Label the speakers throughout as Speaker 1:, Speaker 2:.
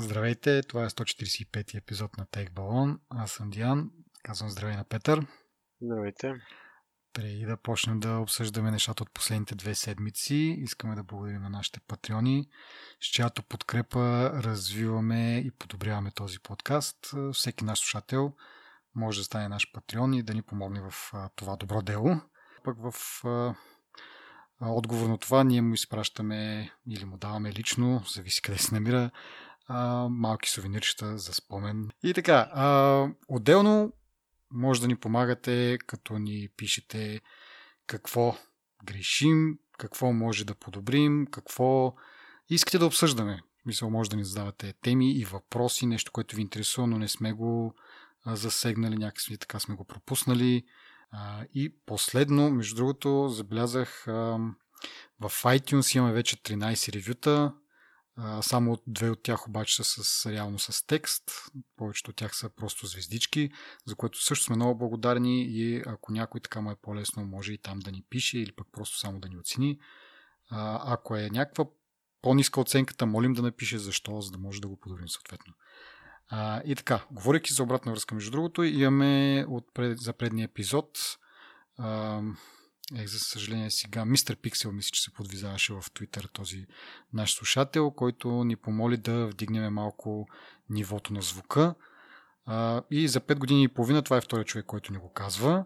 Speaker 1: Здравейте, това е 145 епизод на Тейк Балон. Аз съм Диан. Казвам здравей на Петър.
Speaker 2: Здравейте.
Speaker 1: Преди да почнем да обсъждаме нещата от последните две седмици, искаме да благодарим на нашите патреони, с чиято подкрепа развиваме и подобряваме този подкаст. Всеки наш слушател може да стане наш патреон и да ни помогне в това добро дело. Пък в отговор на това ние му изпращаме или му даваме лично, зависи къде се намира, малки сувенирчета за спомен. И така, отделно може да ни помагате, като ни пишете какво грешим, какво може да подобрим, какво искате да обсъждаме. Мисля, може да ни задавате теми и въпроси, нещо, което ви интересува, но не сме го засегнали, някакси така сме го пропуснали. И последно, между другото, забелязах в iTunes имаме вече 13 ревюта, само две от тях обаче са с, реално с текст. Повечето от тях са просто звездички, за което също сме много благодарни и ако някой така му е по-лесно, може и там да ни пише или пък просто само да ни оцени. Ако е някаква по-ниска оценката, молим да напише защо, за да може да го подобрим съответно. А, и така, говоряки за обратна връзка, между другото, имаме от пред, за предния епизод а, е, за съжаление сега Мистер Пиксел мисля, че се подвизаваше в Твитър този наш слушател, който ни помоли да вдигнем малко нивото на звука. А, и за 5 години и половина това е втория човек, който ни го казва.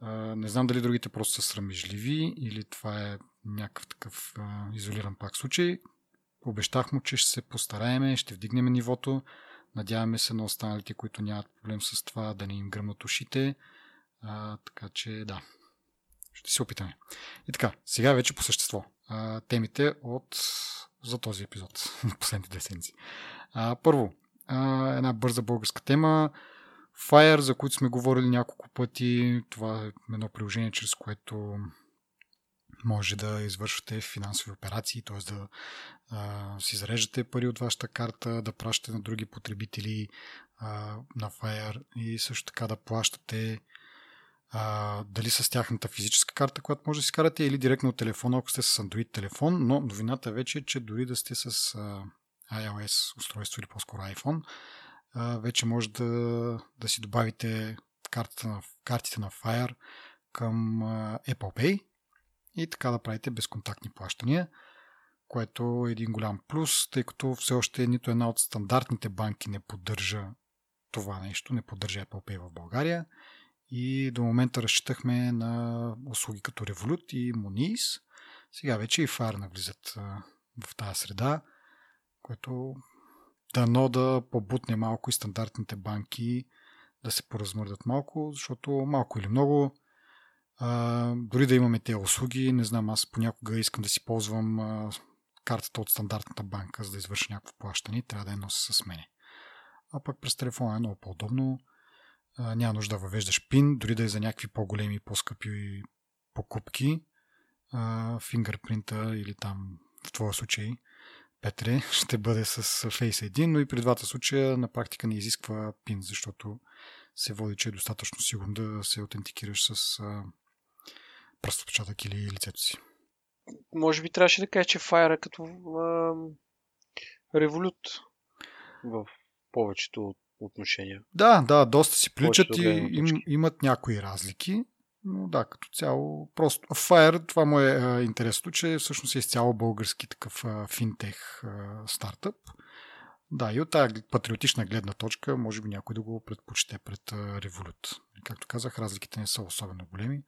Speaker 1: А, не знам дали другите просто са срамежливи или това е някакъв такъв а, изолиран пак случай. Обещах му, че ще се постараеме, ще вдигнем нивото. Надяваме се на останалите, които нямат проблем с това, да не им гръмнат ушите. А, така че да, ще се опитаме. И така, сега вече по същество. А, темите от за този епизод, последните две седмици. Първо, а, една бърза българска тема. Fire, за които сме говорили няколко пъти. Това е едно приложение, чрез което може да извършвате финансови операции, т.е. да а, си зареждате пари от вашата карта, да пращате на други потребители а, на Fire и също така да плащате а, дали с тяхната физическа карта, която може да си карате, или директно от телефона, ако сте с Android телефон, но новината вече е, че дори да сте с а, iOS устройство или по-скоро iPhone, а, вече може да, да си добавите картата на, картите на Fire към а, Apple Pay и така да правите безконтактни плащания, което е един голям плюс, тъй като все още нито една от стандартните банки не поддържа това нещо, не поддържа Apple Pay в България и до момента разчитахме на услуги като Revolut и Moniz. Сега вече и FAR навлизат в тази среда, което дано да побутне малко и стандартните банки да се поразмърдат малко, защото малко или много а, дори да имаме тези услуги, не знам, аз понякога искам да си ползвам а, картата от стандартната банка, за да извърша някакво плащане трябва да я нося с мене. А пък през телефона е много по-удобно няма нужда да въвеждаш пин, дори да е за някакви по-големи по-скъпи покупки. фингърпринта или там в твоя случай Петре ще бъде с Face ID, но и при двата случая на практика не изисква пин, защото се води, че е достатъчно сигурно да се аутентикираш с пръстопечатък или лицето си.
Speaker 2: Може би трябваше да кажа, че Fire е като револют в повечето от отношения.
Speaker 1: Да, да, доста си приличат и им, имат някои разлики, но да, като цяло просто. Fire, това му е а, интересното, че всъщност е изцяло български такъв а, финтех а, стартъп. Да, и от тази патриотична гледна точка, може би някой да го предпочете пред Revolut. Както казах, разликите не са особено големи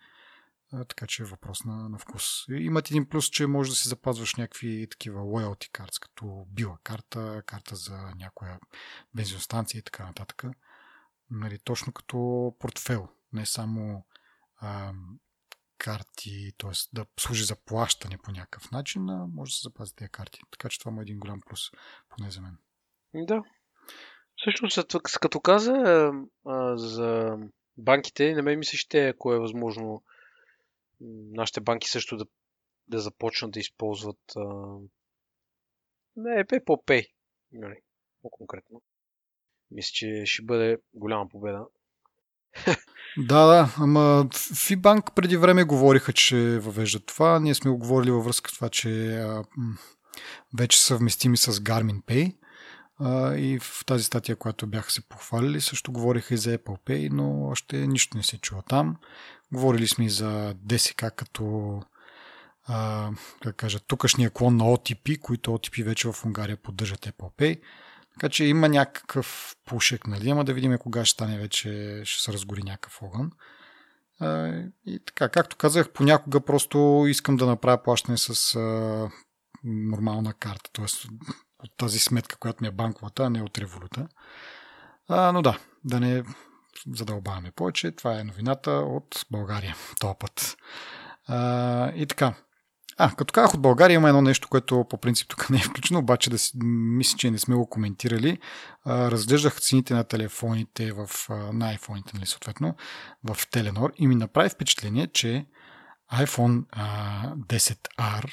Speaker 1: така че е въпрос на, на вкус. Имат един плюс, че може да си запазваш някакви такива loyalty cards, като била карта, карта за някоя бензиностанция и така нататък. Нали, точно като портфел, не само а, карти, т.е. да служи за плащане по някакъв начин, а може да се запази тези карти. Така че това му е един голям плюс, поне за мен.
Speaker 2: Да. Всъщност, като каза а, за банките, на мен ми се ще, ако е възможно нашите банки също да, да започнат да използват а... не, Apple Pay, нали, по-конкретно. Мисля, че ще бъде голяма победа.
Speaker 1: Да, да, ама Фибанк преди време говориха, че въвеждат това. Ние сме го говорили във връзка с това, че а, вече съвместими с Garmin Pay. А, и в тази статия, която бяха се похвалили, също говориха и за Apple Pay, но още нищо не се чува там. Говорили сме и за DSK като а, как кажа, тукашния клон на OTP, които OTP вече в Унгария поддържат Apple Pay. Така че има някакъв пушек, нали? Ама да видим кога ще стане вече, ще се разгори някакъв огън. А, и така, както казах, понякога просто искам да направя плащане с а, нормална карта, т.е. от тази сметка, която ми е банковата, а не от революта. А, но да, да не задълбаваме повече. Това е новината от България, този път. А, и така, а, като казах от България има едно нещо, което по принцип тук не е включено, обаче да си, мисля, че не сме го коментирали. А, разглеждах цените на телефоните в, на iPhone, нали, съответно, в Теленор и ми направи впечатление, че iPhone а, 10R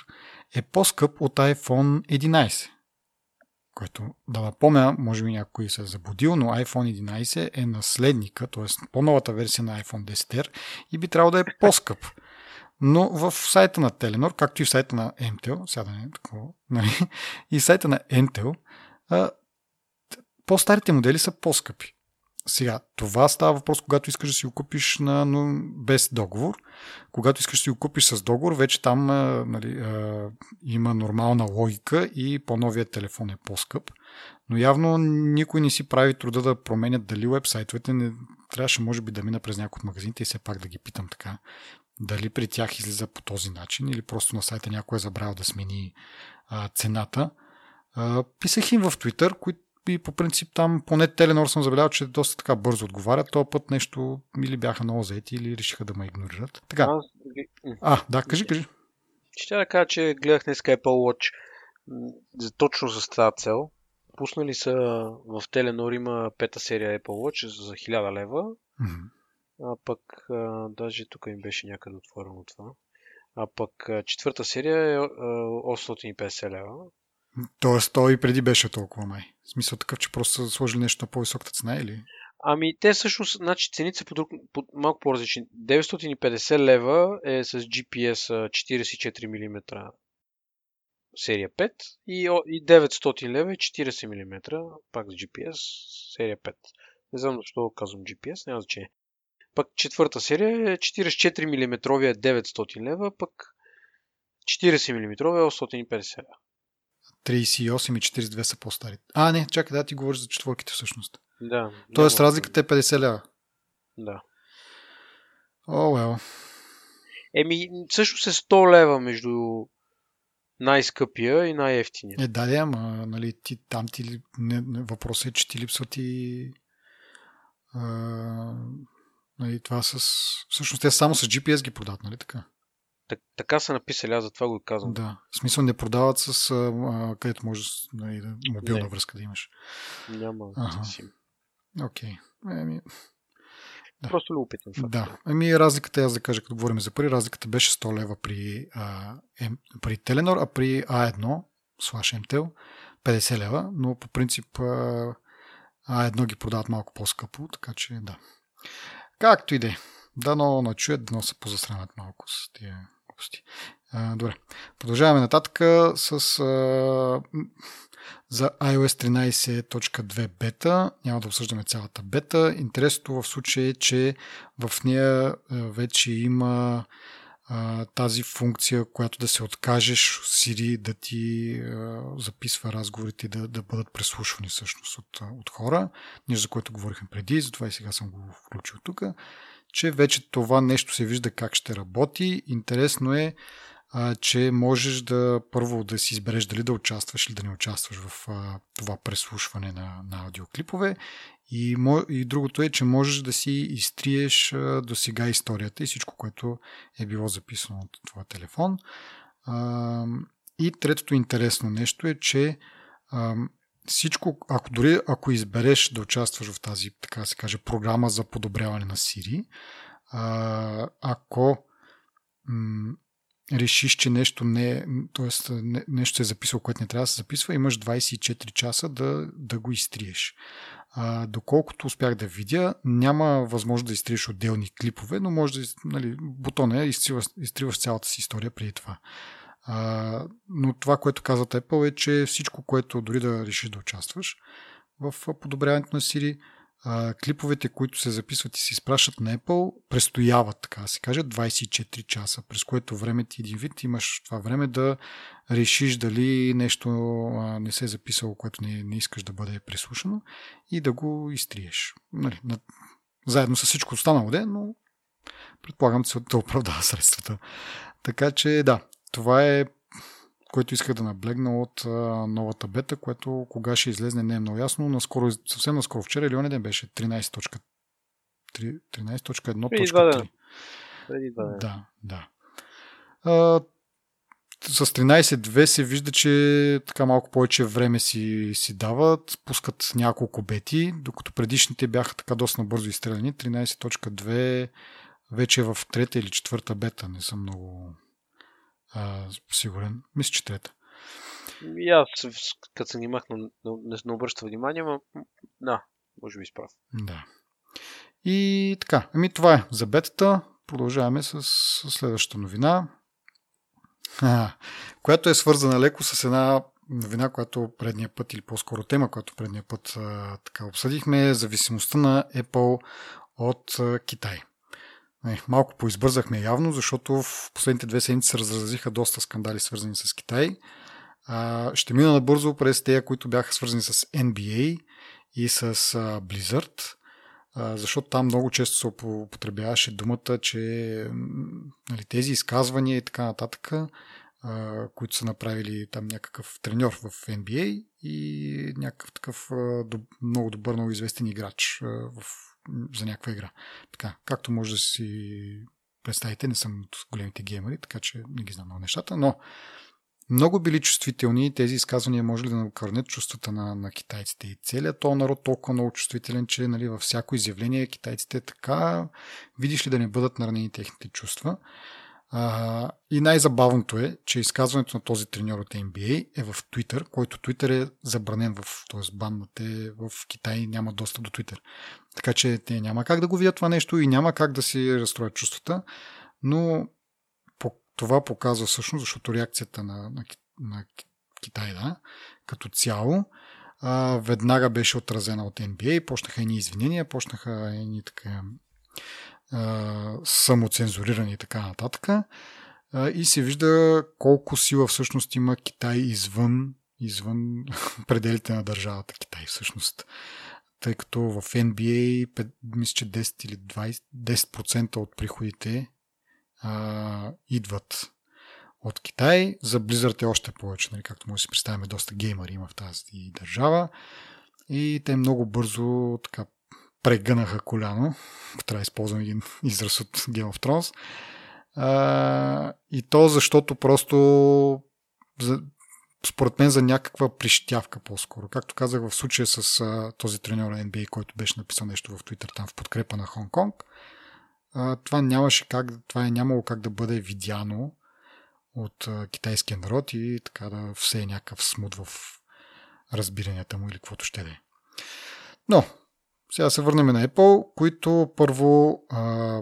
Speaker 1: е по-скъп от iPhone 11. Което да напомня, може би някой се е заблудил, но iPhone 11 е наследника, т.е. по-новата версия на iPhone 10R и би трябвало да е по-скъп. Но в сайта на Telenor, както и в сайта на Intel, сега да не е такова, нали, и сайта на Intel, по-старите модели са по-скъпи. Сега, това става въпрос, когато искаш да си го купиш на, но без договор. Когато искаш да си го купиш с договор, вече там нали, има нормална логика и по-новият телефон е по-скъп. Но явно никой не си прави труда да променят дали вебсайтовете. Не, трябваше, може би, да мина през някои от магазините и все пак да ги питам така. Дали при тях излиза по този начин или просто на сайта някой е забравил да смени а, цената. А, писах им в Twitter, които и по принцип там поне Теленор съм забелязал, че доста така бързо отговарят. То път нещо или бяха много заети, или решиха да ме игнорират. Така. А, да, кажи, кажи.
Speaker 2: Ще да кажа, че гледах днес Apple Watch за, точно за тази цел. Пуснали са в Теленор има пета серия Apple Watch за 1000 лева. Mm-hmm. А пък а, даже тук им беше някъде отворено това. А пък четвърта серия е 850 лева.
Speaker 1: Тоест, той и преди беше толкова май. В смисъл такъв, че просто са сложили нещо на по-високата цена или?
Speaker 2: Ами, те всъщност, значи, цените са по друг, по, малко по-различни. 950 лева е с GPS 44 мм серия 5 и, и 900 лева е 40 мм пак с GPS серия 5. Не знам защо казвам GPS, няма значение. Пък четвърта серия е 44 мм е 900 лева, пък 40 мм е 850 лева.
Speaker 1: 38 и 42 са по-стари. А, не, чакай, да ти говориш за четворките всъщност.
Speaker 2: Да.
Speaker 1: Тоест разликата е 50 лева.
Speaker 2: Да.
Speaker 1: О, oh, well.
Speaker 2: Еми, също се 100 лева между най-скъпия и най-ефтиния.
Speaker 1: Е, да, да, ама, нали, ти, там ти, не, въпросът е, че ти липсват и а, нали, това с... Всъщност те само с GPS ги продават, нали така?
Speaker 2: Так, така са написали, аз за това го казвам.
Speaker 1: Да. В смисъл не продават с а, където може нали, мобилна не. връзка да имаш.
Speaker 2: Няма ага. сим.
Speaker 1: Окей. Okay. Еми...
Speaker 2: Да. Просто любопитен факт.
Speaker 1: Да. Ами разликата, аз да кажа, като говорим за пари, разликата беше 100 лева при, а, при Теленор, а при А1 слаш МТЛ 50 лева, но по принцип а, А1 ги продават малко по-скъпо, така че да. Както и да е. Дано начуят, дано се позасрамят малко с тия глупости. А, добре. Продължаваме нататък с а, за iOS 13.2 бета. Няма да обсъждаме цялата бета. Интересното в случая е, че в нея вече има а, тази функция, която да се откажеш Siri да ти а, записва разговорите и да, да бъдат преслушвани всъщност от, от хора. Нещо, за което говорихме преди, затова и сега съм го включил тук че вече това нещо се вижда как ще работи. Интересно е, а, че можеш да първо да си избереш дали да участваш или да не участваш в а, това преслушване на, на аудиоклипове. И, и другото е, че можеш да си изтриеш до сега историята и всичко, което е било записано от твоя телефон. А, и третото интересно нещо е, че всичко, ако дори ако избереш да участваш в тази, така се каже, програма за подобряване на а, ако м- решиш, че нещо не, т.е. Не, нещо е записал, което не трябва да се записва, имаш 24 часа да, да го изтриеш. А, доколкото успях да видя, няма възможност да изтриеш отделни клипове, но може да, нали, бутона е изтриваш, изтриваш цялата си история преди това. А, но това, което казват Apple е, че всичко, което дори да решиш да участваш в подобряването на Siri, а, клиповете, които се записват и се изпращат на Apple, престояват, така да се каже, 24 часа, през което време ти един вид имаш това време да решиш дали нещо а, не се е записало, което не, не искаш да бъде преслушано и да го изтриеш. Нали, на, заедно с всичко останало, де, но предполагам, че да оправдава средствата. Така че да, това е което исках да наблегна от а, новата бета, което кога ще излезне не е много ясно. Наскоро, съвсем наскоро вчера или ден беше 13.1.3. 13.1.3.
Speaker 2: Преди два
Speaker 1: Да, да. А, с 13.2 се вижда, че така малко повече време си, си дават, пускат няколко бети, докато предишните бяха така доста бързо изстреляни. 13.2 вече е в трета или четвърта бета, не съм много а, сигурен. Мисля, че трета.
Speaker 2: И аз, като се занимах, не, не, не обръща внимание, но да, може би справ.
Speaker 1: Да. И така, ами това е за бетата. Продължаваме с следващата новина, а, която е свързана леко с една новина, която предния път, или по-скоро тема, която предния път а, така обсъдихме, е зависимостта на Apple от а, Китай. Не, малко поизбързахме явно, защото в последните две седмици се разразиха доста скандали, свързани с Китай. Ще мина набързо през тези, които бяха свързани с NBA и с а, Blizzard, защото там много често се употребяваше думата, че нали, тези изказвания и така нататък, които са направили там някакъв треньор в NBA и някакъв такъв много добър, много известен играч в за някаква игра. Така, както може да си представите, не съм от големите геймери, така че не ги знам много нещата, но много били чувствителни тези изказвания може ли да накърнят чувствата на, на китайците. И целият този народ толкова много чувствителен, че нали, във всяко изявление китайците така, видиш ли да не бъдат наранени техните чувства. А, и най-забавното е, че изказването на този треньор от NBA е в Twitter, който Twitter е забранен в, т.е. баннате в Китай няма доста до Twitter. Така че те няма как да го видят това нещо и няма как да си разстроят чувствата, но това показва всъщност, защото реакцията на, на, на Китай, да, като цяло, а, веднага беше отразена от NBA, почнаха едни извинения, почнаха едни така самоцензурирани и така нататък. И се вижда колко сила всъщност има Китай извън, извън пределите на държавата Китай всъщност. Тъй като в NBA мисля, че 10 или 20, 10% от приходите а, идват от Китай. За Blizzard е още повече, нали, както може да си представяме, доста геймери има в тази държава. И те много бързо така прегънаха коляно, ако трябва да използвам един израз от Game of Thrones. А, и то защото просто според мен за някаква прищявка по-скоро. Както казах в случая с а, този треньор на NBA, който беше написал нещо в Twitter там в подкрепа на Хонг Конг, това нямаше как, това е нямало как да бъде видяно от а, китайския народ и така да все е някакъв смут в разбиранията му или каквото ще да е. Но, сега се върнем на Apple, които първо а,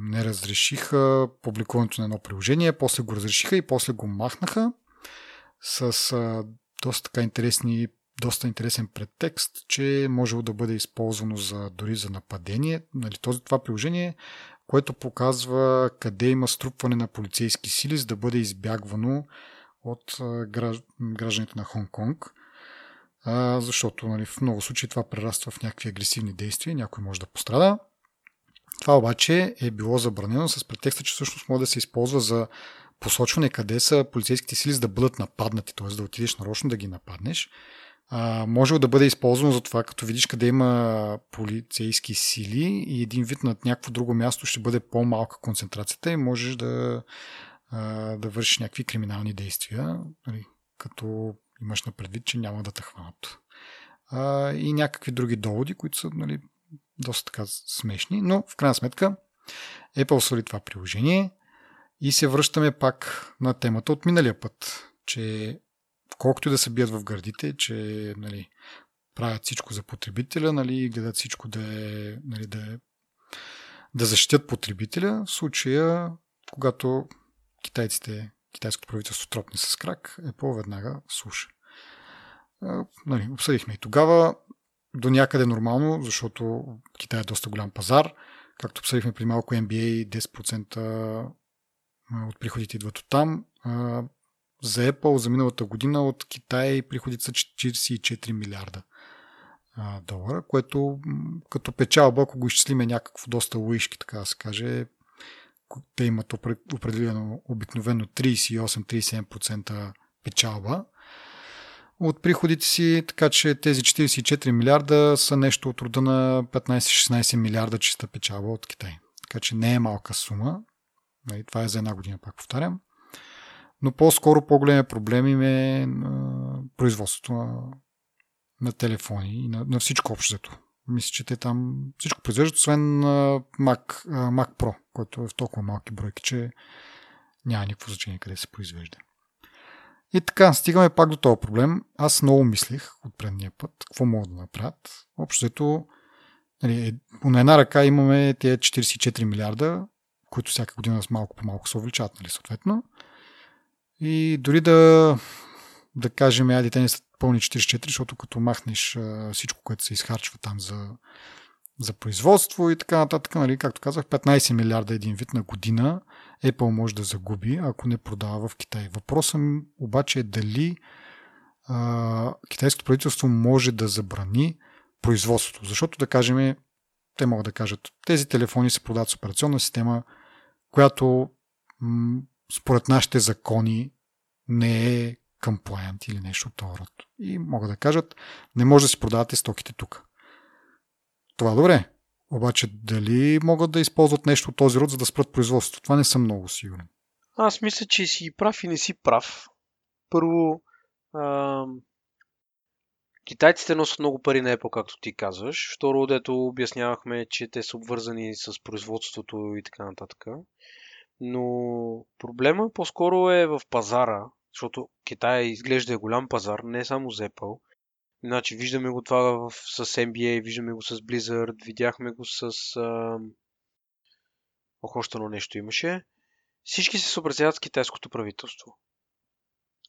Speaker 1: не разрешиха публикуването на едно приложение, после го разрешиха и после го махнаха с а, доста така интересни доста интересен предтекст, че можело да бъде използвано за, дори за нападение. Нали, този, това приложение, което показва къде има струпване на полицейски сили, за да бъде избягвано от гражданите на Хонг Конг а, защото нали, в много случаи това прераства в някакви агресивни действия, някой може да пострада. Това обаче е било забранено с претекста, че всъщност може да се използва за посочване къде са полицейските сили, за да бъдат нападнати, т.е. да отидеш нарочно да ги нападнеш. А, може да бъде използвано за това, като видиш къде има полицейски сили и един вид на някакво друго място ще бъде по-малка концентрацията и можеш да, а, да вършиш някакви криминални действия, нали, като имаш на предвид, че няма да те хванат. А, и някакви други доводи, които са нали, доста така смешни, но в крайна сметка Apple свали това приложение и се връщаме пак на темата от миналия път, че колкото и да се бият в гърдите, че нали, правят всичко за потребителя, нали, гледат всичко да е, нали, да, е, да защитят потребителя, в случая, когато китайците китайското правителство тропне с крак, Apple веднага слуша. Нали, обсъдихме и тогава до някъде нормално, защото Китай е доста голям пазар. Както обсъдихме при малко NBA, 10% от приходите идват от там. За Apple за миналата година от Китай приходите са 44 милиарда долара, което като печалба, ако го изчислиме някакво доста лоишки, така да се каже, те имат определено обикновено 38-37% печалба от приходите си, така че тези 44 милиарда са нещо от рода на 15-16 милиарда чиста печалба от Китай. Така че не е малка сума. Нали, това е за една година, пак повтарям. Но по-скоро по-големия проблем им е производството на, на телефони и на, на всичко общото. Мисля, че те там всичко произвеждат, освен Mac, Mac Pro, който е в толкова малки бройки, че няма никакво значение къде се произвежда. И така, стигаме пак до този проблем. Аз много мислих от предния път, какво могат да направят. Общото, нали, е, на една ръка имаме тези 44 милиарда, които всяка година с малко по малко се увеличават, нали, съответно. И дори да, да кажем, айде, те не са пълни 44, защото като махнеш всичко, което се изхарчва там за, за производство и така нататък, нали, както казах, 15 милиарда един вид на година Apple може да загуби, ако не продава в Китай. Въпросът обаче е дали а, китайското правителство може да забрани производството. Защото да кажем, те могат да кажат, тези телефони се продават с операционна система, която м- според нашите закони не е compliant или нещо от род. И могат да кажат, не може да си продавате стоките тук. Това добре. Обаче дали могат да използват нещо от този род, за да спрат производството? Това не съм много сигурен.
Speaker 2: Аз мисля, че си прав и не си прав. Първо. Китайците носят много пари на Apple, както ти казваш. Второ, дето обяснявахме, че те са обвързани с производството и така нататък. Но проблема по-скоро е в пазара, защото Китай изглежда е голям пазар, не само за Apple. Значи, виждаме го това в, с NBA, виждаме го с Blizzard, видяхме го с... А... Ох, още нещо имаше. Всички се съобразяват с китайското правителство.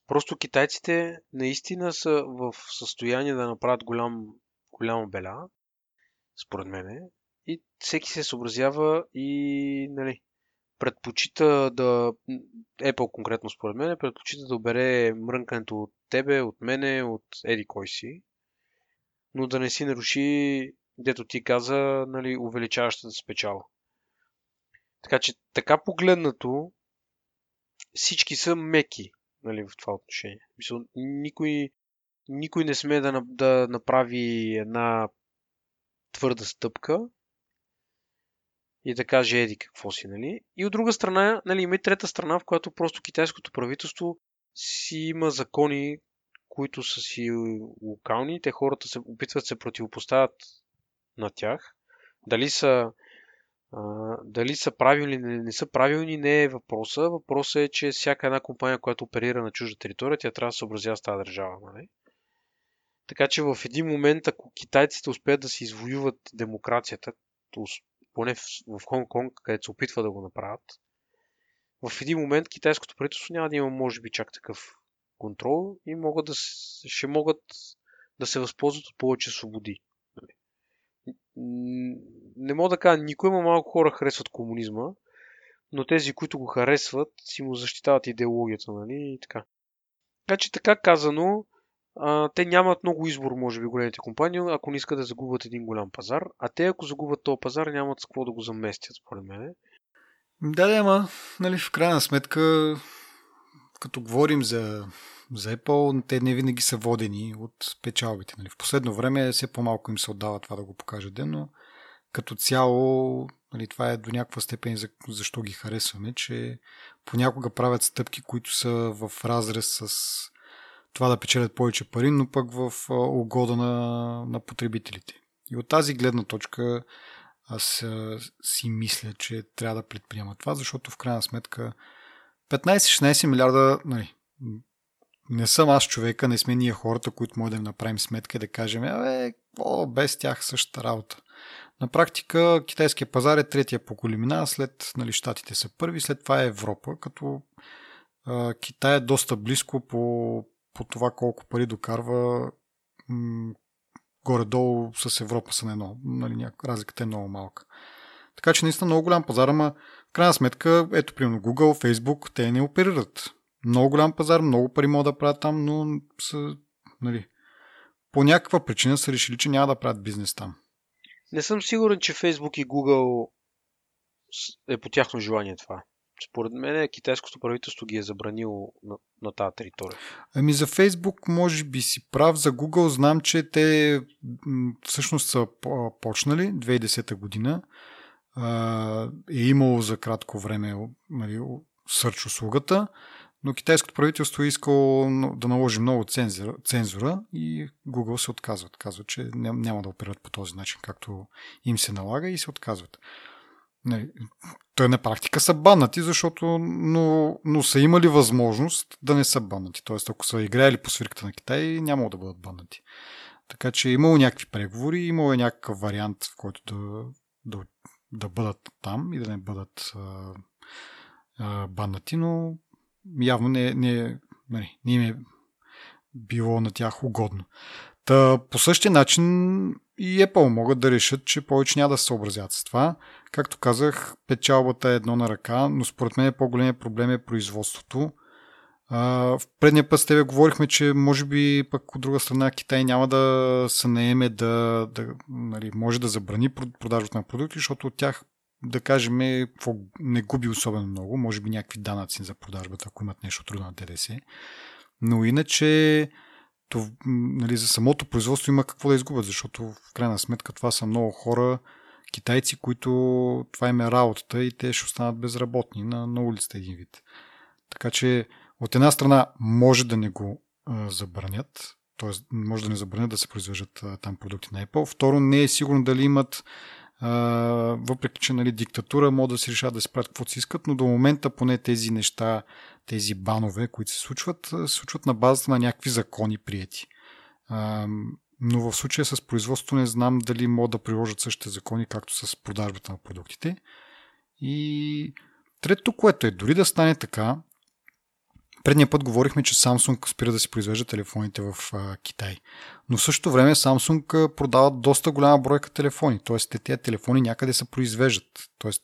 Speaker 2: Просто китайците наистина са в състояние да направят голям, голяма беля, според мене. И всеки се съобразява и нали, предпочита да... Apple конкретно според мен предпочита да обере мрънкането от тебе, от мене, от еди кой си, но да не си наруши, дето ти каза, нали, увеличаващата спечала. Така че, така погледнато, всички са меки нали, в това отношение. Мисъл, никой, никой не сме да, да направи една твърда стъпка, и да каже еди какво си, нали? И от друга страна, нали, има и трета страна, в която просто китайското правителство си има закони, които са си локални, те хората се опитват да се противопоставят на тях. Дали са, дали са правилни или не, са правилни, не е въпроса. Въпросът е, че всяка една компания, която оперира на чужда територия, тя трябва да се съобразява с тази държава. Нали? Така че в един момент, ако китайците успеят да си извоюват демокрацията, поне в, в Хонг-Конг, където се опитва да го направят, в един момент китайското правителство няма да има, може би, чак такъв контрол и могат да, ще могат да се възползват от повече свободи. Не мога да кажа, никой има малко хора харесват комунизма, но тези, които го харесват, си му защитават идеологията, нали? И така. Така че така казано, а, те нямат много избор, може би, големите компании, ако не искат да загубят един голям пазар. А те, ако загубят този пазар, нямат с какво да го заместят, според мен.
Speaker 1: Да, да, ама, нали, в крайна сметка, като говорим за, за Apple, те не винаги са водени от печалбите. Нали. В последно време все по-малко им се отдава това да го покаже ден, но като цяло нали, това е до някаква степен за, защо ги харесваме, че понякога правят стъпки, които са в разрез с това да печелят повече пари, но пък в угода на, на потребителите. И от тази гледна точка аз си мисля, че трябва да предприема това, защото в крайна сметка 15-16 милиарда, нали, не съм аз човека, не сме ние хората, които може да им направим сметка и да кажем, абе, без тях същата работа. На практика китайския пазар е третия по големина, след нали, щатите са първи, след това е Европа, като а, Китай е доста близко по, по това колко пари докарва м- горе-долу с Европа са на едно. Нали, разликата е много малка. Така че наистина много голям пазар, ама в крайна сметка, ето примерно Google, Facebook, те не оперират. Много голям пазар, много пари могат да правят там, но са, нали, по някаква причина са решили, че няма да правят бизнес там.
Speaker 2: Не съм сигурен, че Facebook и Google е по тяхно желание това. Според мен китайското правителство ги е забранило на, на тази територия.
Speaker 1: Ами за Фейсбук може би си прав. За Google знам, че те всъщност са почнали 2010 година. Е имало за кратко време нали, сърч услугата, но китайското правителство е искало да наложи много цензура, цензура и Google се отказват. Казват, че няма да оперират по този начин, както им се налага и се отказват. Нали, той на практика са баннати, защото, но, но са имали възможност да не са баннати. Тоест, ако са играли по свирката на Китай, няма да бъдат баннати. Така че е имало някакви преговори, имало е някакъв вариант, в който да, да, да бъдат там и да не бъдат а, а, баннати, но явно не, не, не, не им е било на тях угодно. Та, по същия начин и Apple могат да решат, че повече няма да се съобразят с това. Както казах, печалбата е едно на ръка, но според мен по-големият проблем е производството. в предния път с тебе говорихме, че може би пък от друга страна Китай няма да се наеме да, да нали, може да забрани продажбата на продукти, защото от тях да кажем, не губи особено много, може би някакви данъци за продажбата, ако имат нещо трудно на ДДС. Но иначе то, нали, за самото производство има какво да изгубят, защото в крайна сметка това са много хора, китайци, които това им е работата и те ще останат безработни на, на улицата един вид. Така че от една страна може да не го а, забранят, т.е. може да не забранят да се произвеждат а, там продукти на Apple. Второ, не е сигурно дали имат въпреки че нали, диктатура могат да се решат да се правят каквото си искат, но до момента поне тези неща, тези банове, които се случват, се случват на базата на някакви закони прияти. но в случая с производството не знам дали могат да приложат същите закони, както с продажбата на продуктите. И трето, което е, дори да стане така, Предния път говорихме, че Samsung спира да си произвежда телефоните в а, Китай. Но в същото време Samsung продават доста голяма бройка телефони. Тоест, те тези телефони някъде се произвеждат. Тоест,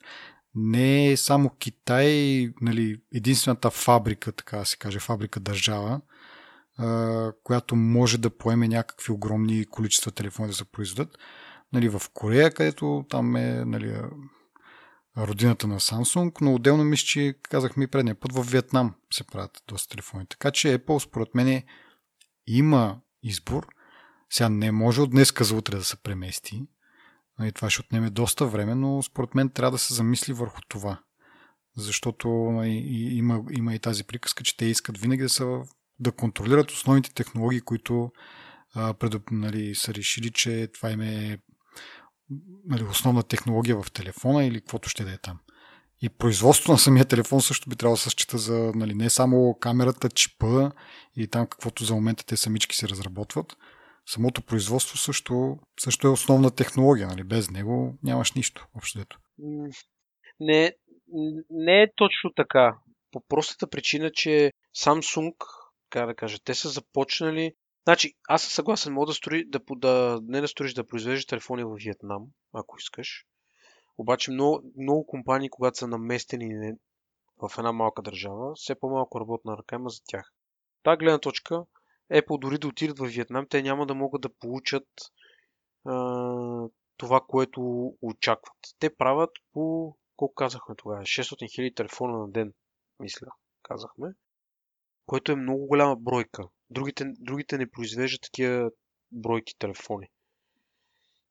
Speaker 1: не е само Китай нали, единствената фабрика, така да се каже, фабрика държава, а, която може да поеме някакви огромни количества телефони да се произведат. Нали, в Корея, където там е нали, родината на Samsung, но отделно мисля, че казахме и предния път в Виетнам се правят доста телефони. Така че Apple според мен има избор. Сега не може от днес за утре да се премести. И нали, това ще отнеме доста време, но според мен трябва да се замисли върху това. Защото нали, има, има и тази приказка, че те искат винаги да, са, да контролират основните технологии, които а, пред, нали, са решили, че това им е нали, основна технология в телефона или каквото ще да е там. И производството на самия телефон също би трябвало да се счита за нали, не само камерата, чипа и там каквото за момента те самички се разработват. Самото производство също, също е основна технология. Нали? Без него нямаш нищо общо.
Speaker 2: Не, не е точно така. По простата причина, че Samsung, как да кажа, те са започнали Значи, аз съм съгласен, мога да, строи, да, да не да строиш, да произвеждаш телефони в Виетнам, ако искаш. Обаче много, много компании, когато са наместени в една малка държава, все по-малко работна ръка има за тях. Та гледна точка, Apple дори да отидат в Виетнам, те няма да могат да получат а, това, което очакват. Те правят по, колко казахме тогава, 600 000 телефона на ден, мисля, казахме, което е много голяма бройка. Другите, другите не произвеждат такива бройки телефони.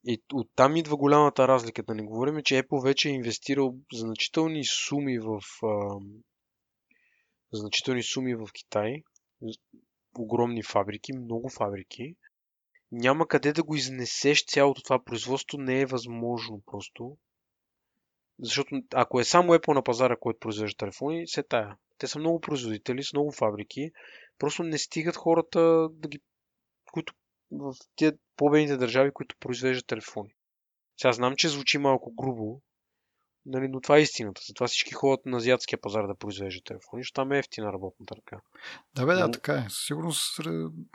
Speaker 2: И оттам идва голямата разлика. Да не говорим, че Apple вече е инвестирал значителни суми в а, значителни суми в Китай. Огромни фабрики, много фабрики. Няма къде да го изнесеш цялото това производство. Не е възможно просто. Защото ако е само Apple на пазара, който произвежда телефони, се тая. Те са много производители, с много фабрики. Просто не стигат хората, да ги, които в тези по-бедните държави, които произвеждат телефони. Сега знам, че звучи малко грубо, Нали, но това е истината. Затова всички ходят на азиатския пазар да произвеждат телефони, защото там е ефтина работната ръка.
Speaker 1: Да, бе, да, но... така е. Сигурно,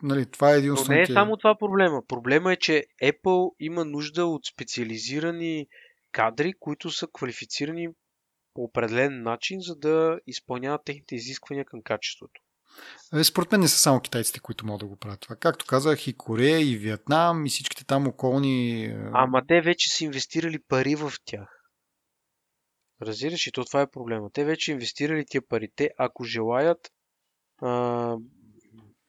Speaker 1: нали, това е един
Speaker 2: Но не е само това проблема. Проблема е, че Apple има нужда от специализирани кадри, които са квалифицирани по определен начин, за да изпълняват техните изисквания към качеството.
Speaker 1: Е, според мен не са само китайците, които могат да го правят това. Както казах, и Корея, и Виетнам, и всичките там околни. Е,
Speaker 2: Ама те вече са инвестирали пари в тях. Разбираш и то това е проблема. Те вече инвестирали тия пари. Те, ако желаят, а,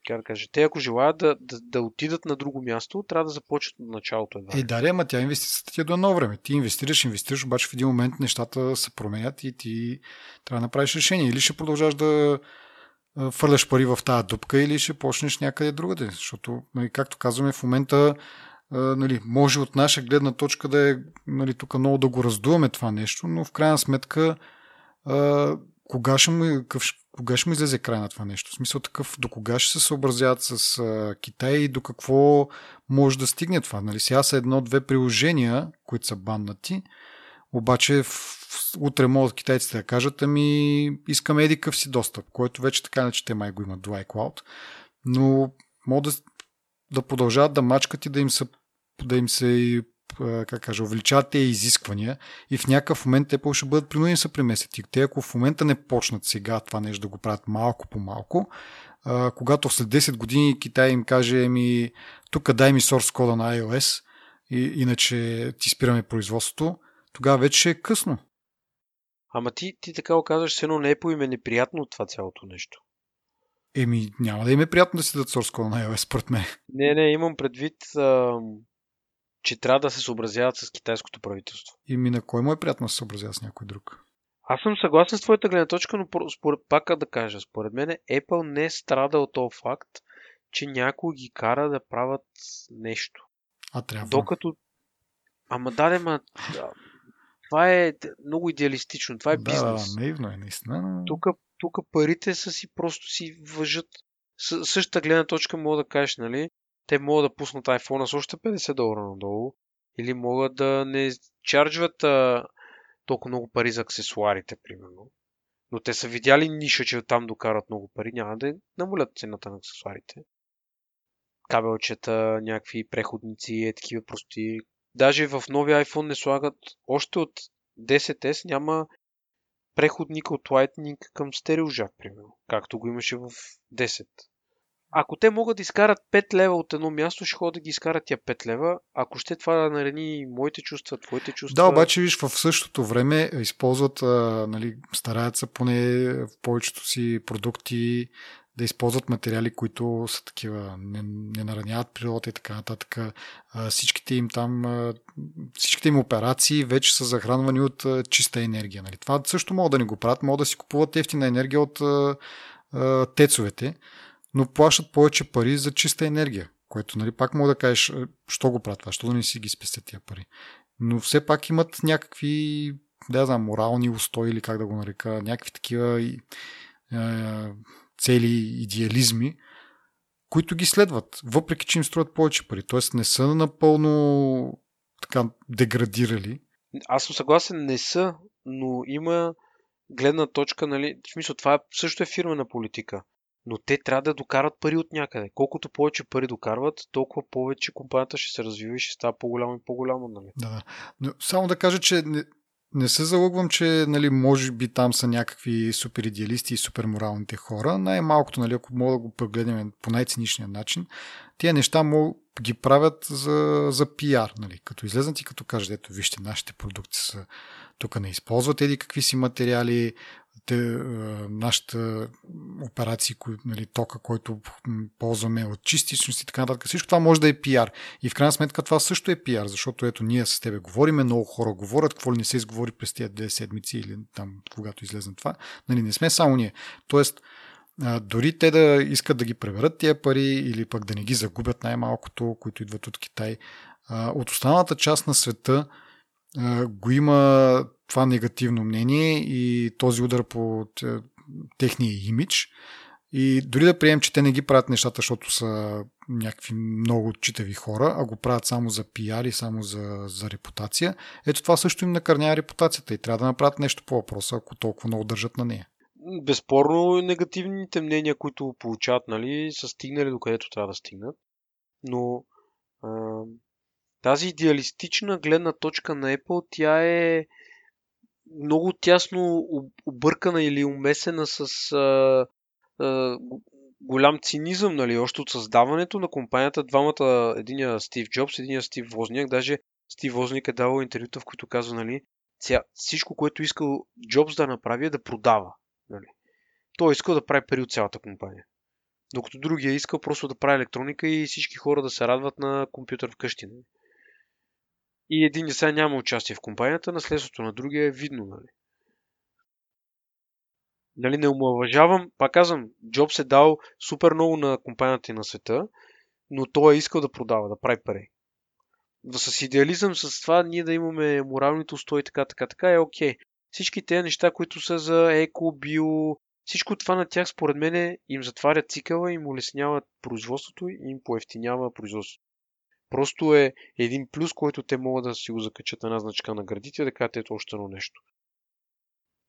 Speaker 2: как да кажа, те ако желаят да, да, да отидат на друго място, трябва да започнат от началото.
Speaker 1: Едва. Е, да, ама тя инвестицията ти е до едно време. Ти инвестираш, инвестираш, обаче в един момент нещата се променят и ти трябва да направиш решение. Или ще продължаш да фърляш пари в тази дупка, или ще почнеш някъде другаде. Защото, нали, както казваме, в момента нали, може от наша гледна точка да е нали, тук много да го раздуваме това нещо, но в крайна сметка кога, ще му, къв, кога ще му излезе край на това нещо? В смисъл такъв, до кога ще се съобразяват с а, Китай и до какво може да стигне това? Нали, сега са едно-две приложения, които са баннати, обаче в, утре могат китайците да кажат, ами искаме едикъв си достъп, който вече така не че те май го имат до iCloud, но могат да, да продължават да мачкат и да им се да им се как кажа, увеличават тези изисквания и в някакъв момент те ще бъдат принудени да се преместят. И те, ако в момента не почнат сега това нещо да го правят малко по малко, когато след 10 години Китай им каже, еми, тук дай ми source кода на iOS, и, иначе ти спираме производството, тогава вече ще е късно.
Speaker 2: Ама ти, ти така оказваш, се едно не е по име неприятно от това цялото нещо.
Speaker 1: Еми, няма да им е приятно да си дадат source кода на iOS, според мен.
Speaker 2: Не, не, имам предвид ам че трябва да се съобразяват с китайското правителство.
Speaker 1: И ми на кой му е приятно да се съобразява с някой друг?
Speaker 2: Аз съм съгласен с твоята гледна точка, но според, пак да кажа, според мен Apple не е страда от този факт, че някой ги кара да правят нещо.
Speaker 1: А трябва.
Speaker 2: Докато... Ама да, ма... Това е много идеалистично. Това е
Speaker 1: да,
Speaker 2: бизнес.
Speaker 1: Да, наивно е, наистина. Но...
Speaker 2: Тук, тук парите са си просто си въжат. С, същата гледна точка мога да кажеш, нали? те могат да пуснат iPhone с още 50 долара надолу или могат да не чарджват а, толкова много пари за аксесуарите, примерно. Но те са видяли ниша, че там докарат много пари, няма да намалят цената на аксесуарите. Кабелчета, някакви преходници, е такива прости. Даже в новия iPhone не слагат, още от 10S няма преходник от Lightning към стереожак, примерно, както го имаше в 10 ако те могат да изкарат 5 лева от едно място, ще ходят да ги изкарат тия 5 лева. Ако ще това да нарени моите чувства, твоите чувства.
Speaker 1: Да, обаче виж, в същото време използват, а, нали, стараят се поне в повечето си продукти да използват материали, които са такива, не, не нараняват природата и така нататък. Всичките им там, всичките им операции вече са захранвани от чиста енергия. Нали. Това също могат да ни го правят, могат да си купуват ефтина енергия от тецовете но плащат повече пари за чиста енергия, което нали, пак мога да кажеш, що го правят това, що да не си ги спестят тия пари. Но все пак имат някакви, да знам, морални устои или как да го нарека, някакви такива е, цели, идеализми, които ги следват, въпреки че им струват повече пари. Тоест не са напълно така деградирали.
Speaker 2: Аз съм съгласен, не са, но има гледна точка, нали, в смисъл това също е фирмена политика но те трябва да докарат пари от някъде. Колкото повече пари докарват, толкова повече компанията ще се развива и ще става по-голямо и по-голямо. Нали?
Speaker 1: Да, да. Но само да кажа, че не, не се залъгвам, че нали, може би там са някакви супер идеалисти и супер моралните хора. Най-малкото, нали, ако мога да го прегледнем по най-циничния начин, тия неща могат ги правят за, за пиар. Нали. Като излезнат и като кажат, ето вижте, нашите продукти са тук не използват еди какви си материали, те, нашата операции, нали, тока, който ползваме от чистичност и така нататък. Всичко това може да е пиар. И в крайна сметка това също е пиар, защото ето ние с тебе говориме, много хора говорят, какво ли не се изговори през тези две седмици или там, когато излезе това. Нали, не сме само ние. Тоест, дори те да искат да ги преберат тия пари или пък да не ги загубят най-малкото, които идват от Китай, от останалата част на света го има това негативно мнение и този удар по техния имидж. И дори да приемем, че те не ги правят нещата, защото са някакви много читави хора, а го правят само за пиар и само за, за репутация, ето това също им накърнява репутацията и трябва да направят нещо по въпроса, ако толкова много държат на нея.
Speaker 2: Безспорно негативните мнения, които получават, нали, са стигнали до където трябва да стигнат. Но тази идеалистична гледна точка на Apple, тя е много тясно объркана или умесена с а, а, голям цинизъм, нали, още от създаването на компанията. Двамата, единия Стив Джобс, единия Стив Возняк, даже Стив Возняк е давал интервюта, в които казва, нали, ця, всичко, което искал Джобс да направи е да продава. Нали. Той искал да прави пари от цялата компания. Докато другия искал просто да прави електроника и всички хора да се радват на компютър вкъщи. Нали. И един сега няма участие в компанията, наследството на другия е видно. Нали. Нали, не омалважавам, пак казвам, Джобс е дал супер много на компанията и на света, но той е искал да продава, да прави пари. С идеализъм, с това ние да имаме моралните устои, така, така, така е окей. Всички тези неща, които са за еко, био, всичко това на тях, според мен, им затваря цикъла, им улеснява производството и им поевтинява производството. Просто е един плюс, който те могат да си го закачат една значка на градите, да кажат ето още едно нещо.